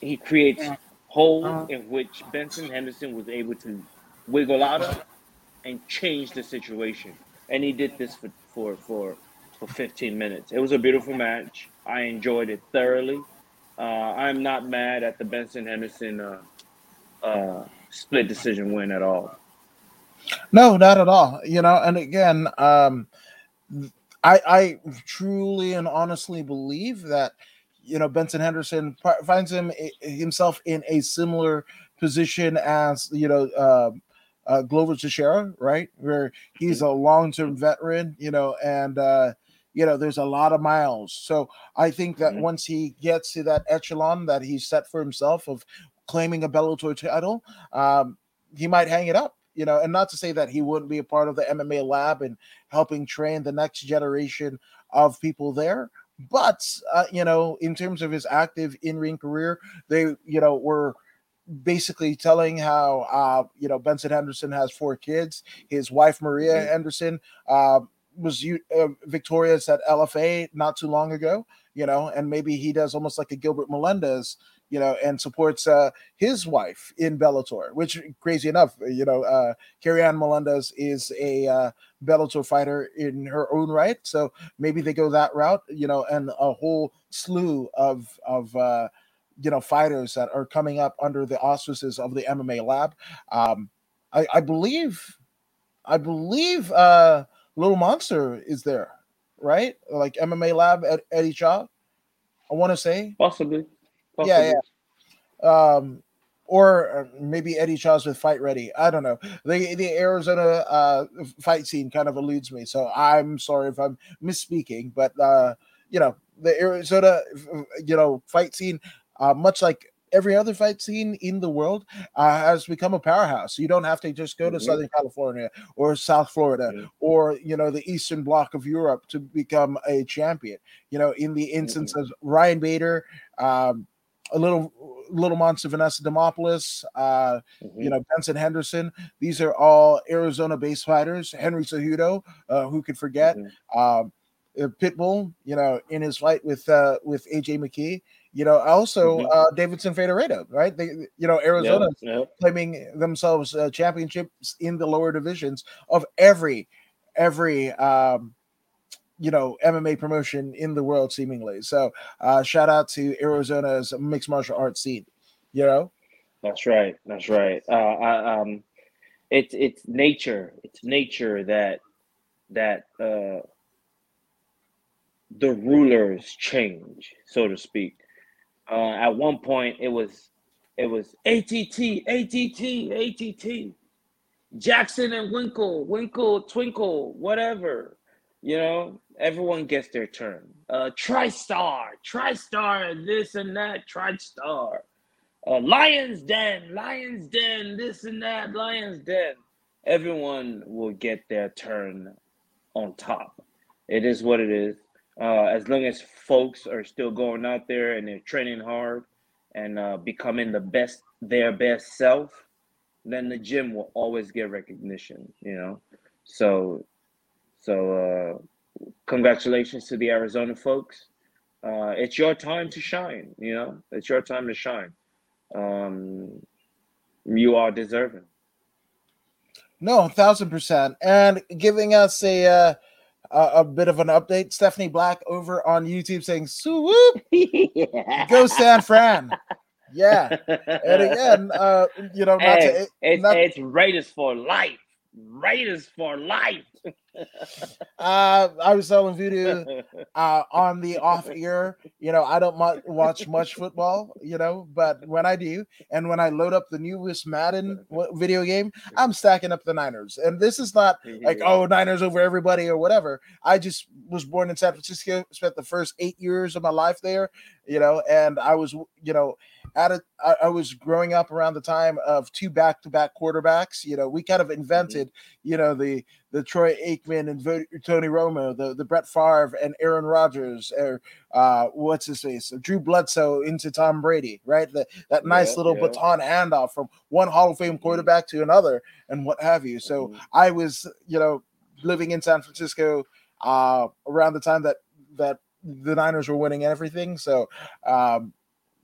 he creates holes in which Benson Henderson was able to wiggle out of and change the situation. And he did this for, for, for, for 15 minutes. It was a beautiful match. I enjoyed it thoroughly. Uh, I'm not mad at the Benson Henderson uh, uh, split decision win at all. No, not at all. You know, and again, um, I I truly and honestly believe that you know Benson Henderson fi- finds him himself in a similar position as you know uh, uh, Glover Teixeira, right? Where he's a long term veteran, you know, and uh, you know there's a lot of miles. So I think that Mhm. once he gets to that echelon that he's set for himself of claiming a Bellator title, um, he might hang it up. You know, and not to say that he wouldn't be a part of the MMA lab and helping train the next generation of people there. But uh, you know, in terms of his active in-ring career, they you know were basically telling how uh, you know Benson Henderson has four kids. His wife Maria Mhm. Henderson uh, was uh, victorious at LFA not too long ago. You know, and maybe he does almost like a Gilbert Melendez. You know, and supports uh, his wife in Bellator, which crazy enough, you know, uh, Keri Anne Melendez is a uh, Bellator fighter in her own right. So maybe they go that route, you know, and a whole slew of of uh, you know fighters that are coming up under the auspices of the MMA lab. Um, I, I believe, I believe, uh, Little Monster is there, right? Like MMA lab at Eddie Shaw. I want to say, Possibly. Yeah, Possibly. um, or uh, maybe Eddie Shaw's with Fight Ready. I don't know. The the Arizona uh, fight scene kind of eludes me, so I'm sorry if I'm misspeaking. But uh, you know, the Arizona you know fight scene, uh, much like every other fight scene in the world, uh, has become a powerhouse. You don't have to just go to Mhm. Southern California or South Florida Mhm. or you know the Eastern Bloc of Europe to become a champion. You know, in the instance of Ryan Bader. Um, a little little monster Vanessa Demopoulos, uh, you know, Benson Henderson. These are all Arizona based fighters. Henry Cejudo, uh, who could forget? Mhm. Um, uh, Pitbull, you know, in his fight with uh, with AJ McKee. You know, also Mhm. uh, Davidson Federado, right? They, you know, Arizona Yep, yep. claiming themselves uh, championships in the lower divisions of every every um you know MMA promotion in the world seemingly. So uh shout out to Arizona's mixed martial arts scene. You know, That's right. That's right. Uh, I, um, it's it's nature. It's nature that that uh, the rulers change, so to speak. Uh, at one point, it was it was ATT, ATT, ATT, Jackson and Winkle, Winkle, Twinkle, whatever. You know, everyone gets their turn. Uh, TriStar, TriStar, this and that, TriStar. Uh, Lions Den, Lions Den, this and that, Lions Den. Everyone will get their turn on top. It is what it is. Uh, as long as folks are still going out there and they're training hard and uh, becoming the best their best self, then the gym will always get recognition. You know, so so uh, congratulations to the Arizona folks. Uh, it's your time to shine. You know, it's your time to shine. Um, you are deserving. No, thousand percent. And giving us a uh, a bit of an update, Stephanie Black over on YouTube saying, "Swoop, *laughs* yeah. go San Fran." Yeah, and again, *laughs* uh, you know, hey, to, it's, not, it's Raiders for life. Raiders for life. *laughs* uh, I was telling Voodoo uh, on the off ear, you know, I don't mu- watch much football, you know, but when I do, and when I load up the newest Madden video game, I'm stacking up the Niners. And this is not like, oh, Niners over everybody or whatever. I just was born in San Francisco, spent the first eight years of my life there, you know, and I was, you know, at it, I, I, was growing up around the time of two back-to-back quarterbacks. You know, we kind of mm-hmm. invented, mm-hmm. You know, the the Troy Aikman and Tony Romo, the the Brett Favre and Aaron Rodgers, or uh, what's his face, Drew Bledsoe into Tom Brady, right? The, that nice yeah, little yeah. baton handoff from one Hall of Fame mm-hmm. quarterback to another, and what have you. So mm-hmm. I was, you know, living in San Francisco uh, around the time that that the Niners were winning everything. So um,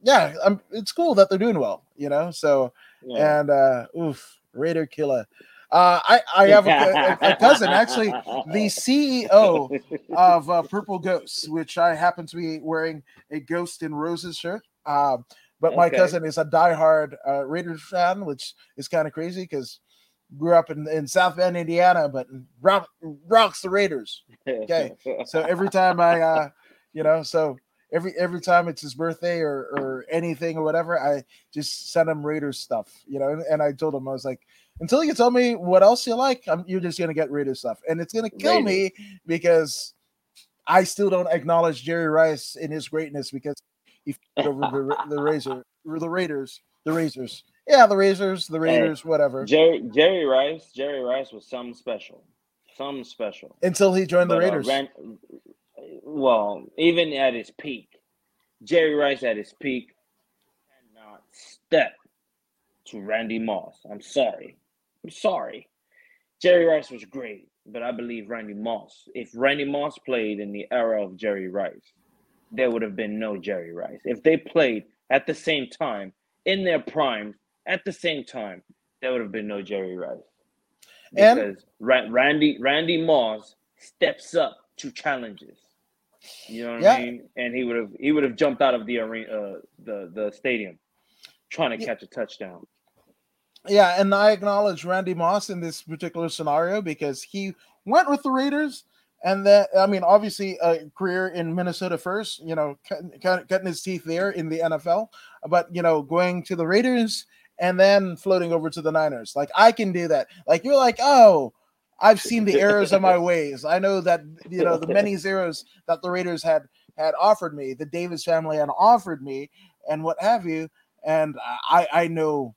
yeah, I'm, it's cool that they're doing well, you know. So yeah. and uh, oof, Raider killer. Uh, I I have a, a, cousin actually, the *laughs* CEO of uh, Purple Ghosts, which I happen to be wearing a Ghost in Roses shirt. Um, but my okay. cousin is a diehard uh, Raiders fan, which is kind of crazy because grew up in, in South Bend, Indiana, but rock, rocks the Raiders. Okay, so every time I, uh, you know, so every every time it's his birthday or or anything or whatever, I just send him Raiders stuff, you know. And, and I told him I was like, until you tell me what else you like, I'm, you're just gonna get rid of stuff, and it's gonna kill me because I still don't acknowledge Jerry Rice in his greatness because he *laughs* over the, the Razor, the Raiders, the Razors. Yeah, the Razors, the Raiders, whatever. Jerry Jerry Rice, Jerry Rice was something special, something special until he joined but, the uh, Raiders. Uh, well, even at his peak, Jerry Rice at his peak cannot step to Randy Moss. I'm sorry. I'm sorry. Jerry Rice was great, but I believe Randy Moss, if Randy Moss played in the era of Jerry Rice, there would have been no Jerry Rice. If they played at the same time, in their prime, at the same time, there would have been no Jerry Rice. Because and- Randy Randy Moss steps up to challenges. You know what yeah. I mean? And he would have he would have jumped out of the arena, uh, the the stadium, trying to catch a touchdown. Yeah, and I acknowledge Randy Moss in this particular scenario because he went with the Raiders, and that I mean, obviously, a career in Minnesota first. You know, cutting, cutting his teeth there in the NFL, but you know, going to the Raiders and then floating over to the Niners. Like I can do that. Like you're like, oh, I've seen the errors of my *laughs* ways. I know that you know the many *laughs* zeros that the Raiders had had offered me, the Davis family had offered me, and what have you. And I I know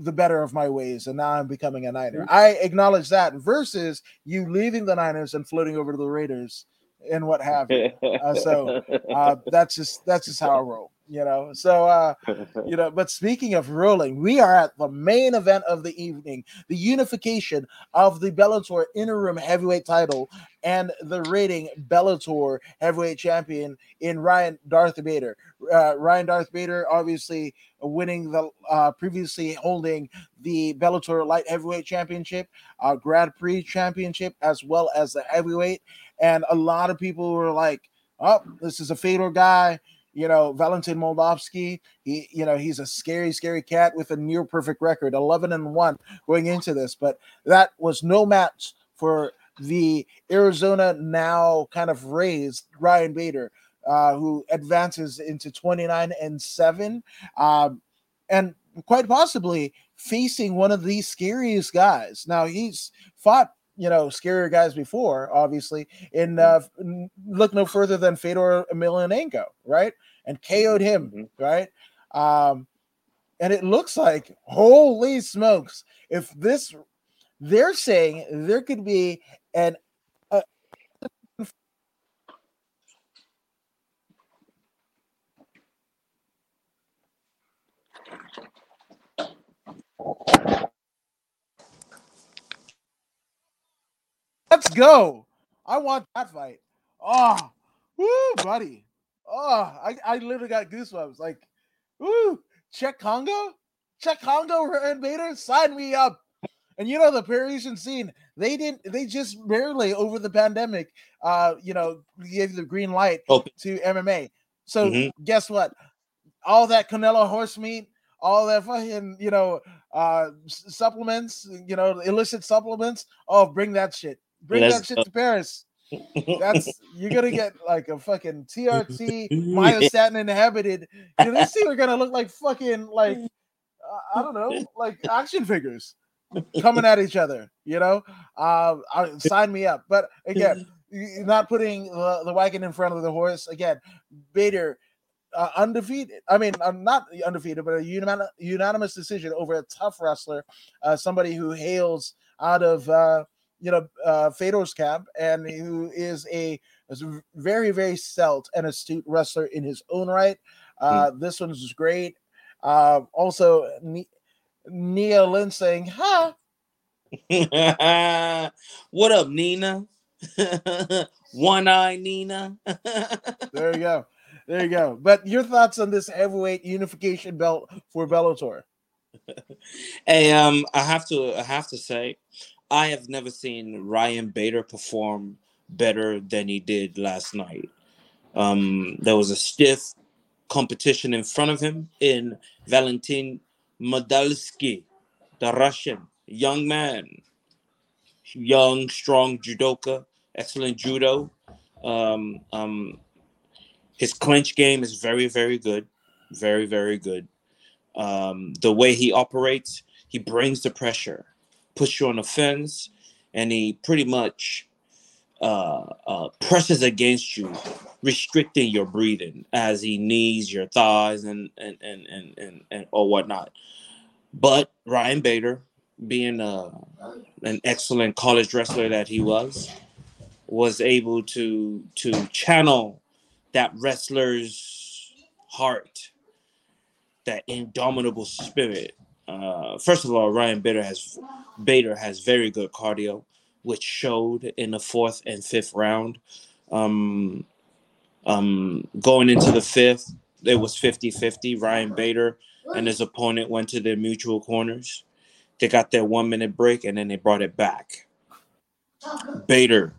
the better of my ways, and now I'm becoming a Niner. Mm-hmm. I acknowledge that versus you leaving the Niners and floating over to the Raiders and what have you. Uh, so uh, *laughs* that's just that's just how I roll you know. So uh, *laughs* you know, but speaking of ruling, we are at the main event of the evening, the unification of the Bellator interim heavyweight title and the reigning Bellator heavyweight champion in Ryan Darth Bader. Uh, Ryan Darth Bader obviously winning the uh, previously holding the Bellator light heavyweight championship, uh, Grand Prix championship, as well as the heavyweight. And a lot of people were like, "Oh, this is a Fedor guy." You know, Valentin Moldavsky, he, you know, he's a scary, scary cat with a near perfect record, 11 and 1 going into this, but that was no match for the Arizona now kind of raised Ryan Bader, uh, who advances into 29 and 7. Um, and quite possibly facing one of the scariest guys. Now, he's fought you know scarier guys before, obviously. And mm-hmm. uh, look no further than Fedor Emelianenko, right? And KO'd him, mm-hmm. right? Um, and it looks like holy smokes, if this they're saying there could be an Let's go. I want that fight. Oh, woo, buddy. Oh, I, I literally got goosebumps. Like, woo, Cheick Kongo? Cheick Kongo and Bader? Sign me up. And you know the Parisian scene, they didn't they just barely over the pandemic uh you know gave the green light Okay. to MMA. So Mhm. guess what? All that Canelo horse meat, all that fucking, you know, uh supplements, you know, illicit supplements. Oh, bring that shit. Bring Let's that shit go. to Paris. That's you're gonna get like a fucking TRT *laughs* myostatin inhibited. You know, these two are gonna look like fucking like *laughs* uh, I don't know, like action figures coming at each other. You know, uh, I, sign me up. But again, *laughs* not putting the, the wagon in front of the horse. Again, Bader. Uh, undefeated. I mean, I'm not undefeated, but a unanim- unanimous decision over a tough wrestler, uh, somebody who hails out of uh, you know uh, Fedor's camp and who is a, is a very very stealth and astute wrestler in his own right. Uh, This one's great. Uh, also, Ni- Nia Lynn saying, "Huh." *laughs* what up, Nina? *laughs* One eye Nina. *laughs* There you go. There you go. But your thoughts on this heavyweight unification belt for Bellator? hey, um, I have to I have to say, I have never seen Ryan Bader perform better than he did last night. Um, there was a stiff competition in front of him in Valentin Moldavsky, the Russian young man, young, strong judoka, excellent judo. Um, um, his clinch game is very, very good, very, very good. Um, the way he operates, he brings the pressure, puts you on the fence, and he pretty much uh, uh, presses against you, restricting your breathing as he knees your thighs and and and and and, and or whatnot. But Ryan Bader, being a, an excellent college wrestler that he was, was able to to channel that wrestler's heart, that indomitable spirit. Uh, first of all, Ryan Bader has Bader has very good cardio, which showed in the fourth and fifth round. Um, um, going into the fifth, it was 50-50. Ryan Bader and his opponent went to their mutual corners. They got their one minute break and then they brought it back. Bader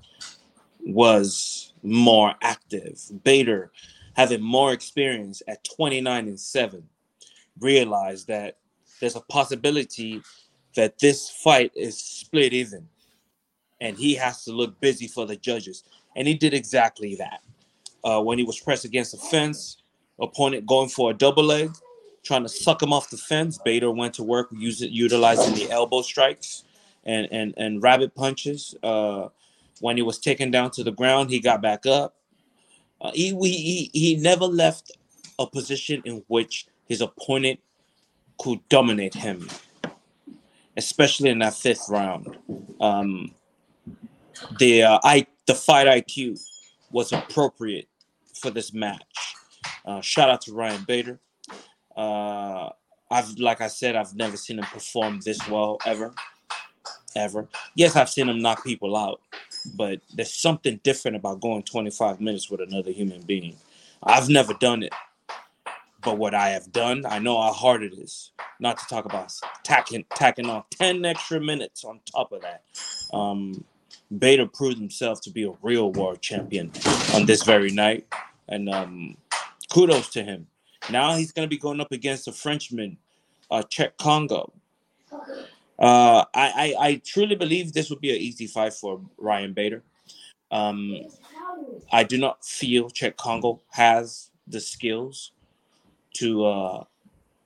was more active. Bader, having more experience at 29 and 7, realized that there's a possibility that this fight is split even. And he has to look busy for the judges. And he did exactly that. Uh, when he was pressed against the fence, opponent going for a double leg, trying to suck him off the fence. Bader went to work using utilizing the elbow strikes and and and rabbit punches. Uh, when he was taken down to the ground, he got back up. Uh, he, he he he never left a position in which his opponent could dominate him, especially in that fifth round. Um, the uh, I the fight IQ was appropriate for this match. Uh, shout out to Ryan Bader. Uh, I've like I said, I've never seen him perform this well ever, ever. Yes, I've seen him knock people out, but there's something different about going 25 minutes with another human being. I've never done it, but what I have done, I know how hard it is. Not to talk about tacking tacking on 10 extra minutes on top of that. Um, Bader proved himself to be a real world champion on this very night, and um, kudos to him. Now he's going to be going up against a Frenchman, uh, Cheick Kongo. Uh, I, I, I truly believe this would be an easy fight for Ryan Bader. Um, I do not feel Cheick Kongo has the skills to uh,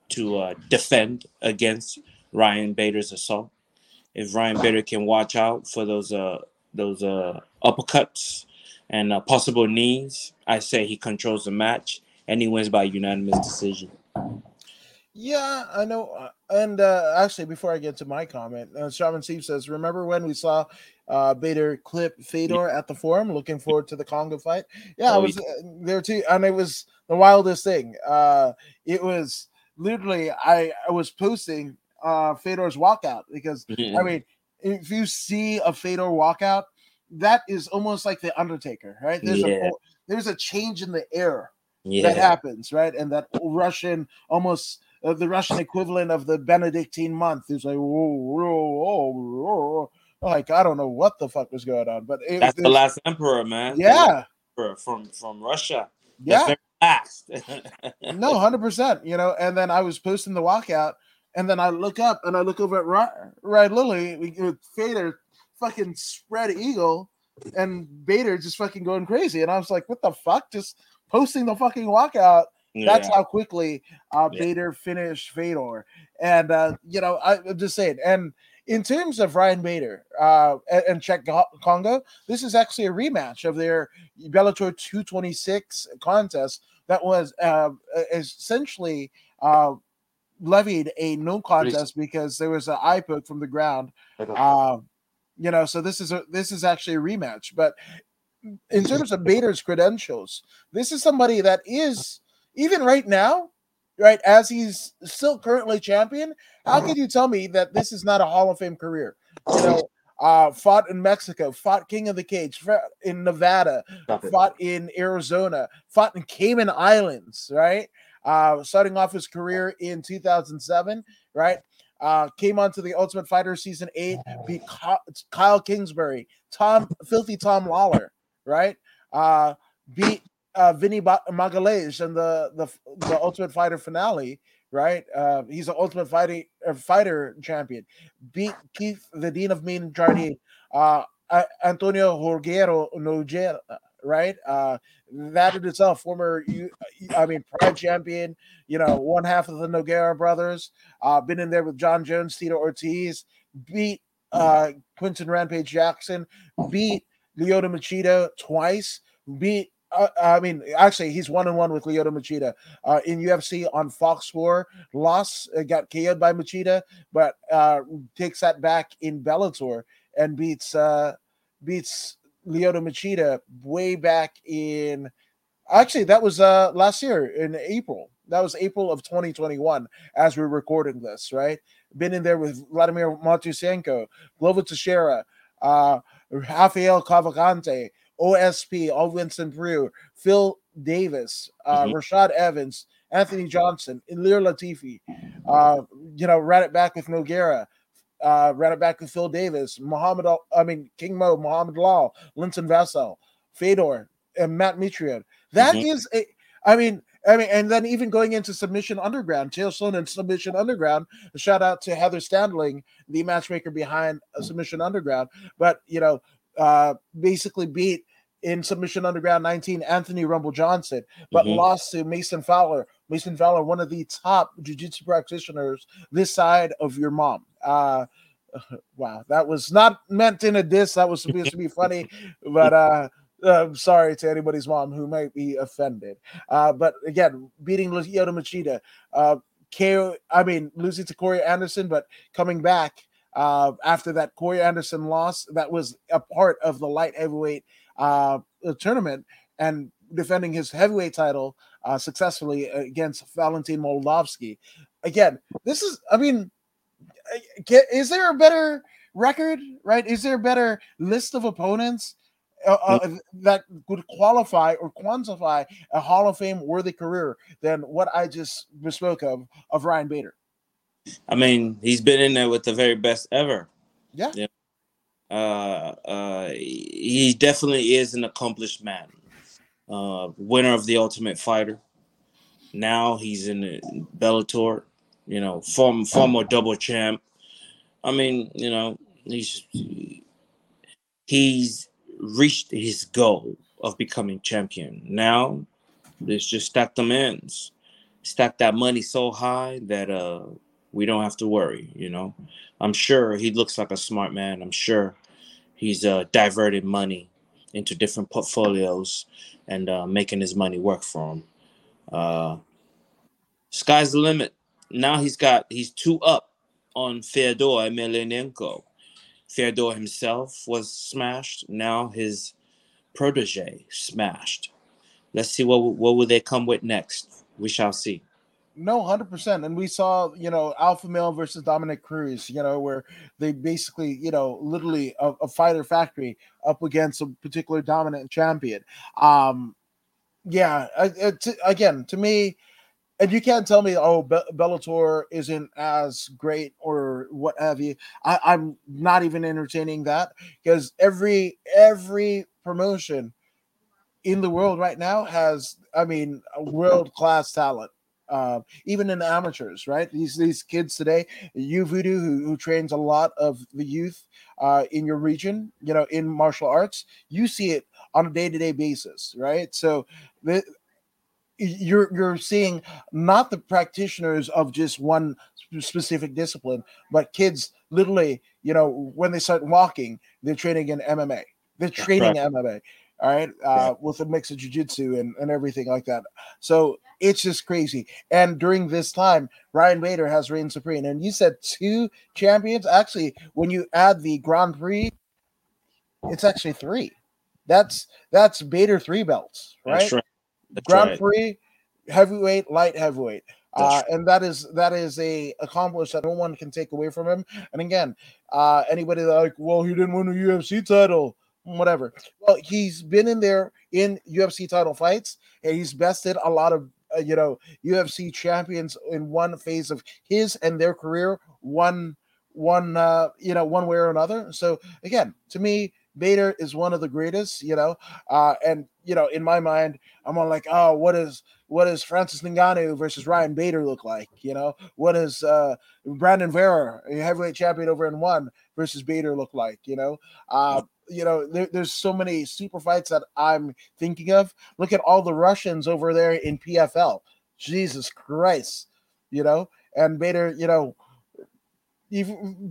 to uh, defend against Ryan Bader's assault. If Ryan Bader can watch out for those uh, those uh, uppercuts and uh, possible knees, I say he controls the match and he wins by unanimous decision. Yeah, I know. uh, And uh, actually, before I get to my comment, uh, Shaman Steve says, "Remember when we saw uh, Bader clip Fedor at the forum? Looking forward to the Kongo fight. Yeah, I Oh, was uh, there too, and it was the wildest thing. Uh, it was literally I, I was posting uh Fedor's walkout because Mm-hmm. I mean if you see a Fedor walkout, that is almost like the Undertaker, right? There's Yeah. a there's a change in the air that happens, right? And that Russian almost uh, the Russian equivalent of the Benedictine month is like whoa, whoa, whoa, like I don't know what the fuck was going on, but it, that's the last emperor, man. Yeah, emperor from from Russia. yeah. Last. No, hundred percent. You know, and then I was posting the walkout, and then I look up and I look over at Ryan, Ryan Lilly with Fedor, fucking spread eagle, and Bader just fucking going crazy, and I was like, what the fuck? Just posting the fucking walkout. That's Yeah. how quickly uh, Yeah. Bader finished Fedor, and uh, you know, I, I'm just saying, and. In terms of Ryan Bader uh, and, and Cheick Kongo, this is actually a rematch of their Bellator 226 contest that was uh, essentially uh, levied a no contest because there was an eye poke from the ground. Uh, you know, so this is a this is actually a rematch. But in terms of *laughs* Bader's credentials, this is somebody that is even right now, right as he's still currently champion. How can you tell me that this is not a Hall of Fame career? You know. Uh, fought in Mexico, fought King of the Cage, in Nevada, fought in Arizona, fought in Cayman Islands, right? Uh, starting off his career in 2007, right? Uh, came on to the Ultimate Fighter season eight, beat Kyle Kingsbury, Tom, filthy Tom Lawlor, right? Uh, beat uh, Vinny Magalhaes in the, the the Ultimate Fighter finale, right? Uh, he's an Ultimate Fighting uh, Fighter champion. Beat Keith, the Dean of Mean Jardine, uh, Antonio Jorgero Nogueira, right? Uh, that in itself, former, you, I mean, Pride champion, you know, one half of the Nogueira brothers, uh, been in there with Jon Jones, Tito Ortiz, beat uh, Quinton Rampage Jackson, beat Lyoto Machida twice, beat. Uh, I mean, actually, he's one on one with Lyoto Machida uh, in UFC on Fox 4. Lost, uh, got KO'd by Machida, but uh, takes that back in Bellator and beats uh, beats Lyoto Machida way back in. Actually, that was uh, last year in April. That was April of 2021 as we're recording this, right? Been in there with Vladimir Matyushenko, Glover Teixeira, Rafael Cavalcante, OSP, All Brew, Phil Davis, uh, Mhm. Rashad Evans, Anthony Johnson, Ilir Latifi. Uh, you know, ran it back with Nogueira, uh, ran it back with Phil Davis, Muhammad, I mean, King Mo, Muhammad Lawal, Linton Vassell, Fedor, and Matt Mitrione. That is Mhm. a, I mean, I mean, and then even going into Submission Underground, Chael and Submission Underground. Shout out to Heather Standling, the matchmaker behind uh, Submission Underground. But you know, uh, basically beat in Submission Underground 19 Anthony Rumble Johnson, but Mhm. lost to Mason Fowler. Mason Fowler, one of the top jiu-jitsu practitioners this side of your mom. Uh, *laughs* wow, that was not meant in a diss. That was supposed to be funny, *laughs* but uh, uh, sorry to anybody's mom who might be offended. Uh, but again, beating Lyoto Machida, uh, KO, I mean, losing to Corey Anderson, but coming back uh, after that Corey Anderson loss, that was a part of the light heavyweight uh, the tournament and defending his heavyweight title uh, successfully against Valentin Moldavsky. Again, this is, I mean, is there a better record, right? Is there a better list of opponents uh, uh, that would qualify or quantify a Hall of Fame worthy career than what I just bespoke of of Ryan Bader? I mean, he's been in there with the very best ever. Yeah. Uh, uh, he definitely is an accomplished man. Uh, winner of the Ultimate Fighter. Now he's in the Bellator. You know, form former double champ. I mean, you know, he's he's reached his goal of becoming champion. Now, let's just stack them ends, stack that money so high that uh we don't have to worry. You know, I'm sure he looks like a smart man. I'm sure he's uh diverted money into different portfolios and uh, making his money work for him. Uh, sky's the limit. Now he's got he's two up on Fyodor Emelianenko. Fyodor himself was smashed. Now his protege smashed. Let's see what what will they come with next. We shall see. No, hundred percent. And we saw, you know, Alpha Male versus Dominick Cruz, you know, where they basically, you know, literally a, a fighter factory up against a particular dominant champion. Um, yeah, again, to me, and you can't tell me, oh, Be- Bellator isn't as great or what have you. I, I'm not even entertaining that because every every promotion in the world right now has, I mean, world class talent. Uh, even in the amateurs, right? These these kids today, you Voodoo, who, who trains a lot of the youth uh, in your region, you know, in martial arts, you see it on a day to day basis, right? So the, you're you're seeing not the practitioners of just one specific discipline, but kids literally, you know, when they start walking, they're training in MMA. They're training right. MMA all right, uh, with a mix of jujitsu and, and everything like that. So it's just crazy. And during this time, Ryan Bader has reigned supreme. And you said two champions. Actually, when you add the Grand Prix, it's actually three. That's that's Bader three belts, right? That's right. That's Grand right. Prix, heavyweight, light heavyweight. Uh, and that is that is a accomplish that no one can take away from him. And again, uh, anybody like, well, he didn't win a UFC title whatever. Well, he's been in there in UFC title fights, and he's bested a lot of uh, you know UFC champions in one phase of his and their career, one one uh, you know one way or another. So again, to me, Bader is one of the greatest, you know, uh, and you know, in my mind, I'm on like, oh, what is what does Francis Ngannou versus Ryan Bader look like? You know, what does uh, Brandon Vera, heavyweight champion over in one, versus Bader look like? You know, uh, you know, there, there's so many super fights that I'm thinking of. Look at all the Russians over there in PFL. Jesus Christ, you know, and Bader, you know,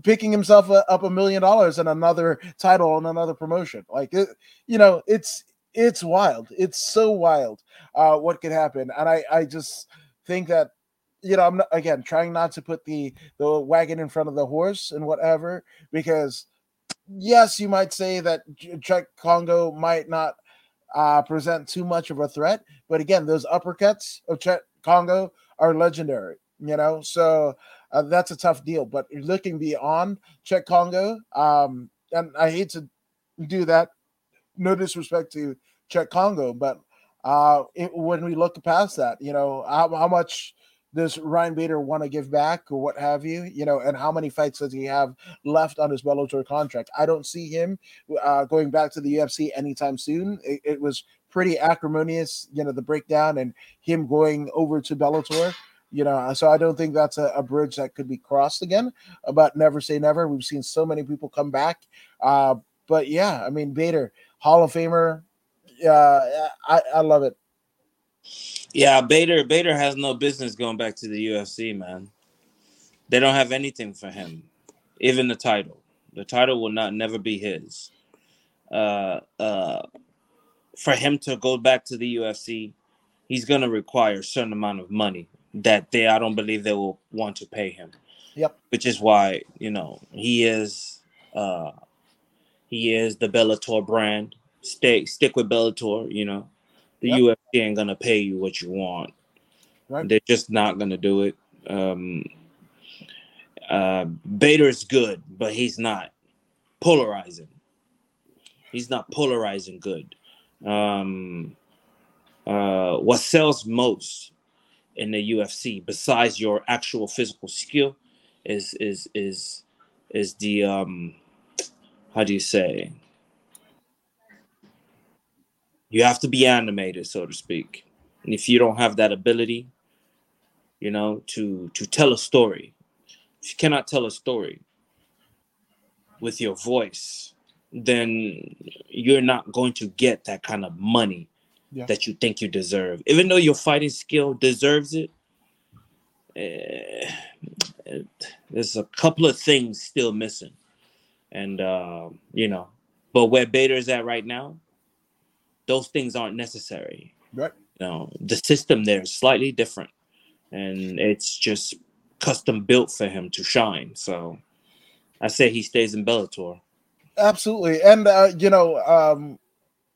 picking himself up a million dollars and another title and another promotion. Like, it, you know, it's it's wild. It's so wild uh, what could happen, and I I just think that you know I'm not, again trying not to put the the wagon in front of the horse and whatever because yes, you might say that Cheick Kongo might not uh, present too much of a threat, but again, those uppercuts of Cheick Kongo are legendary. You know, so uh, that's a tough deal. But looking beyond Cheick Kongo, um, and I hate to do that. No disrespect to Cheick Kongo, but uh, it, when we look past that, you know, how, how much does Ryan Bader want to give back or what have you? You know, and how many fights does he have left on his Bellator contract? I don't see him uh, going back to the UFC anytime soon. It, it, was pretty acrimonious, you know, the breakdown and him going over to Bellator. You know, so I don't think that's a, a bridge that could be crossed again. But never say never. We've seen so many people come back. Uh, but yeah, I mean, Bader, Hall of Famer. Uh, I, I love it. Yeah, Bader Bader has no business going back to the UFC, man. They don't have anything for him, even the title. The title will not never be his. Uh, uh, for him to go back to the UFC, he's gonna require a certain amount of money that they I don't believe they will want to pay him. Yep. Which is why you know he is uh he is the Bellator brand. Stay stick with Bellator. You know the yep. UFC ain't gonna pay you what you want. Right. They're just not gonna do it. Um, uh, Bader's good, but he's not polarizing. He's not polarizing good. Um, uh, what sells most in the UFC, besides your actual physical skill, is is is is the um, how do you say you have to be animated, so to speak. And if you don't have that ability, you know, to to tell a story, if you cannot tell a story with your voice, then you're not going to get that kind of money yeah. that you think you deserve. Even though your fighting skill deserves it, uh, there's a couple of things still missing. And uh, you know, but where Bader is at right now, those things aren't necessary. Right. You know, the system there is slightly different, and it's just custom built for him to shine. So, I say he stays in Bellator. Absolutely, and uh, you know, um,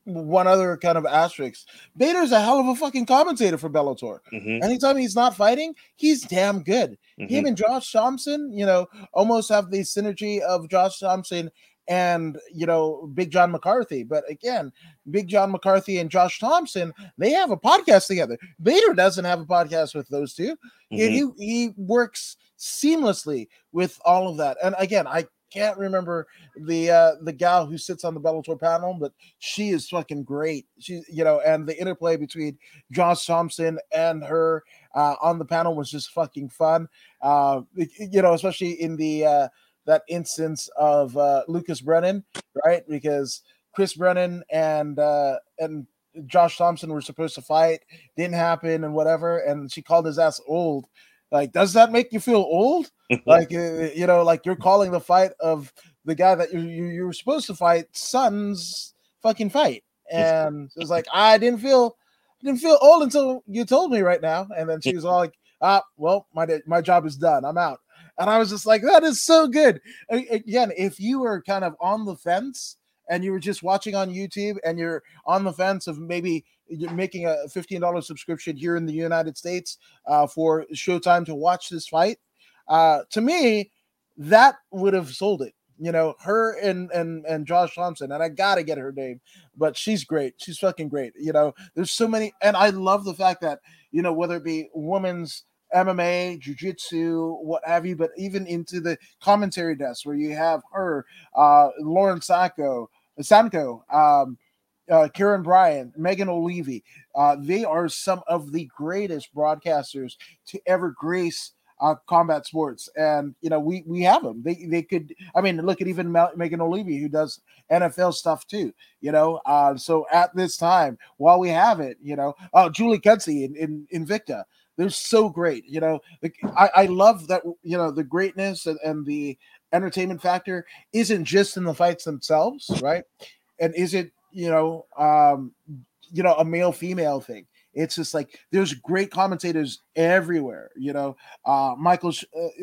one other kind of asterisk. Bader's a hell of a fucking commentator for Bellator. Mhm, Anytime he's not fighting, he's damn good. mhm. Him and Josh Thomson, you know, almost have the synergy of Josh Thomson and you know Big John McCarthy. But again, Big John McCarthy and Josh Thomson, they have a podcast together. Bader doesn't have a podcast with those 2 He- Mhm. He he works seamlessly with all of that. And again, I can't remember the uh the gal who sits on the Bellator panel, but she is fucking great. She, you know, and the interplay between Josh Thomson and her uh on the panel was just fucking fun. Uh you know, especially in the uh that instance of uh Lucas Brennan, right? Because Chris Brennan and uh and Josh Thompson were supposed to fight, didn't happen and whatever, and she called his ass old. Like, does that make you feel old? *laughs* like uh, you know, like you're calling the fight of the guy that you you, you were supposed to fight son's fucking fight, and it was like I didn't feel I didn't feel old until you told me right now, and then she was all like, ah, well, my my job is done, I'm out, and I was just like, that is so good. Again, if you were kind of on the fence and you were just watching on YouTube and you're on the fence of maybe making a $15 subscription here in the United States uh, for Showtime to watch this fight, uh, to me, that would have sold it. You know, her and and and Josh Thomson, and I gotta get her name, but she's great. She's fucking great. You know, there's so many, and I love the fact that you know whether it be women's MMA, jiu-jitsu, what have you, but even into the commentary desk where you have her, uh, Lauren Sacco, Sanko, um, uh, Karyn Bryant, Megan O'Leary. Uh, they are some of the greatest broadcasters to ever grace uh, combat sports, and you know we we have them. They they could. I mean, look at even Mel- Megan O'Leary who does NFL stuff too. You know, uh, so at this time, while we have it, you know, uh, Julie Kedzie in, in Invicta, they're so great. You know, like, I I love that. You know, the greatness and, and the entertainment factor isn't just in the fights themselves, right? And is it you know um you know a male female thing? It's just like there's great commentators everywhere. You know, uh Michael,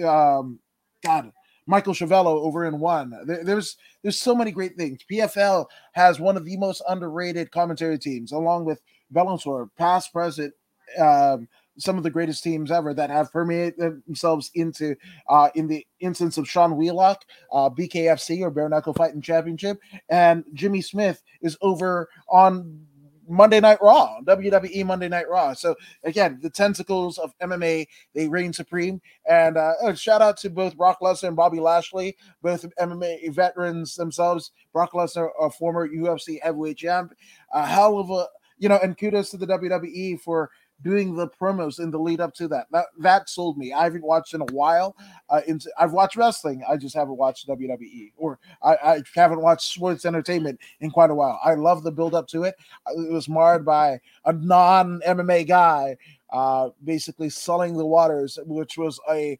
uh, um, God. Michael Schiavello over in one. There- there's there's so many great things. PFL has one of the most underrated commentary teams, along with Bellator, past, present, um, some of the greatest teams ever that have permeated themselves into uh, in the instance of Sean Wheelock, uh, BKFC or Bare Knuckle Fighting Championship, and Jimmy Smith is over on Monday Night Raw, WWE Monday Night Raw. So again, the tentacles of MMA they reign supreme. And uh, uh, shout out to both Brock Lesnar and Bobby Lashley, both MMA veterans themselves. Brock Lesnar, a former UFC heavyweight champ, a hell of a you know, and kudos to the WWE for doing the promos in the lead up to that. That that sold me. I haven't watched in a while. Uh, in, I've watched wrestling. I just haven't watched WWE, or I, I haven't watched sports entertainment in quite a while. I love the build up to it. Uh, It was marred by a non MMA guy, uh, basically sullying the waters, which was a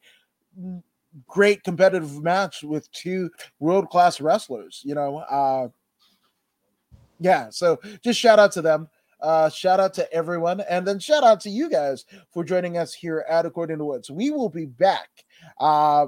great competitive match with two world class wrestlers. You know, uh, yeah. So just shout out to them. Uh, shout out to everyone, and then shout out to you guys for joining us here at According to Woods. We will be back uh,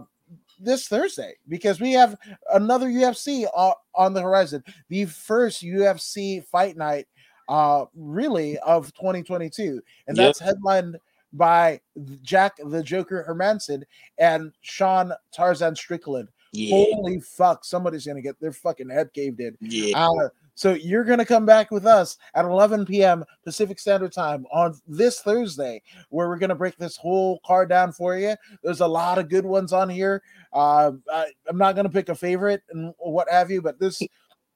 this Thursday because we have another UFC uh, on the horizon. The first UFC fight night, uh, really of 2022, and Yep. that's headlined by Jack the Joker Hermansson and Sean Tarzan Strickland. Yeah, Holy fuck! Somebody's gonna get their fucking head caved in. yeah. Uh, so you're going to come back with us at 11 p.m. Pacific Standard Time on this Thursday, where we're going to break this whole card down for you. There's a lot of good ones on here. Uh, I, I'm not going to pick a favorite and what have you, but this,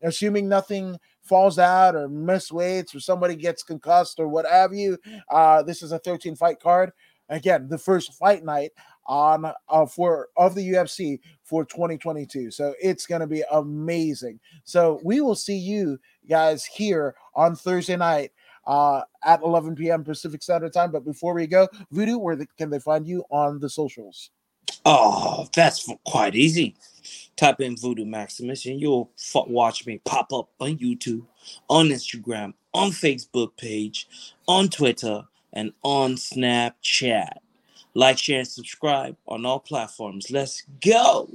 assuming nothing falls out or miss weights or somebody gets concussed or what have you, uh, this is a 13 fight card. Again, the first fight night on uh, for of the UFC for 2022. So it's going to be amazing. So we will see you guys here on Thursday night uh, at 11 p.m. Pacific Standard Time. But before we go, Voodoo, where the, can they find you on the socials? Oh, that's quite easy. Type in Voodoo Maximus and you'll f- watch me pop up on YouTube, on Instagram, on Facebook page, on Twitter, and on Snapchat. Like, share, and subscribe on all platforms. Let's go.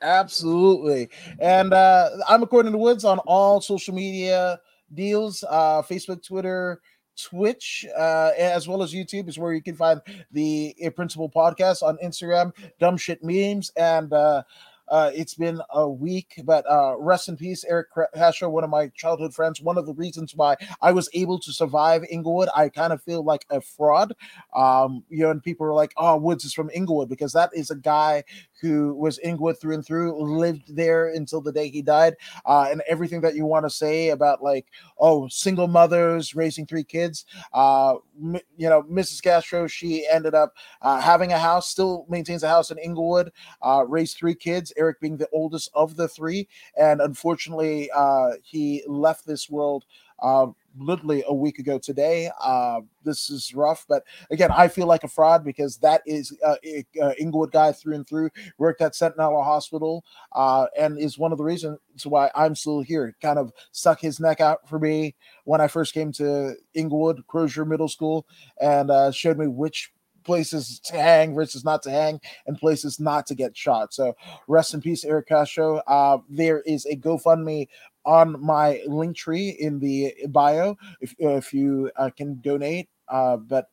Absolutely. And uh, I'm according to Woods on all social media deals. Uh, Facebook, Twitter, Twitch, uh, as well as YouTube is where you can find the uh, principal podcast on Instagram, dumb shit memes, and uh, uh, it's been a week, but uh, rest in peace, Eric Castro, one of my childhood friends. One of the reasons why I was able to survive Inglewood, I kind of feel like a fraud. Um, you know, and people are like, "Oh, Woods is from Inglewood," because that is a guy who was Inglewood through and through, lived there until the day he died, uh, and everything that you want to say about like, oh, single mothers raising three kids. Uh, m- you know, Mrs. Castro, she ended up uh, having a house, still maintains a house in Inglewood, uh, raised three kids. Eric being the oldest of the three, and unfortunately, uh, he left this world uh, literally a week ago today. Uh, this is rough, but again, I feel like a fraud because that is uh, uh, Inglewood guy through and through. Worked at Centinela Hospital, uh, and is one of the reasons why I'm still here. Kind of stuck his neck out for me when I first came to Inglewood Crozier Middle School, and uh, showed me which places to hang versus not to hang and places not to get shot. So rest in peace, Eric Castro. Uh, there is a GoFundMe on my link tree in the bio if if you uh, can donate. Uh, but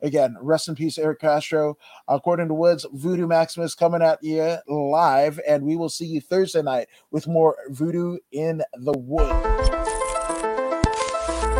again, rest in peace, Eric Castro. According to Woods, Voodoo Maximus coming at you live, and we will see you Thursday night with more Voodoo in the Wood.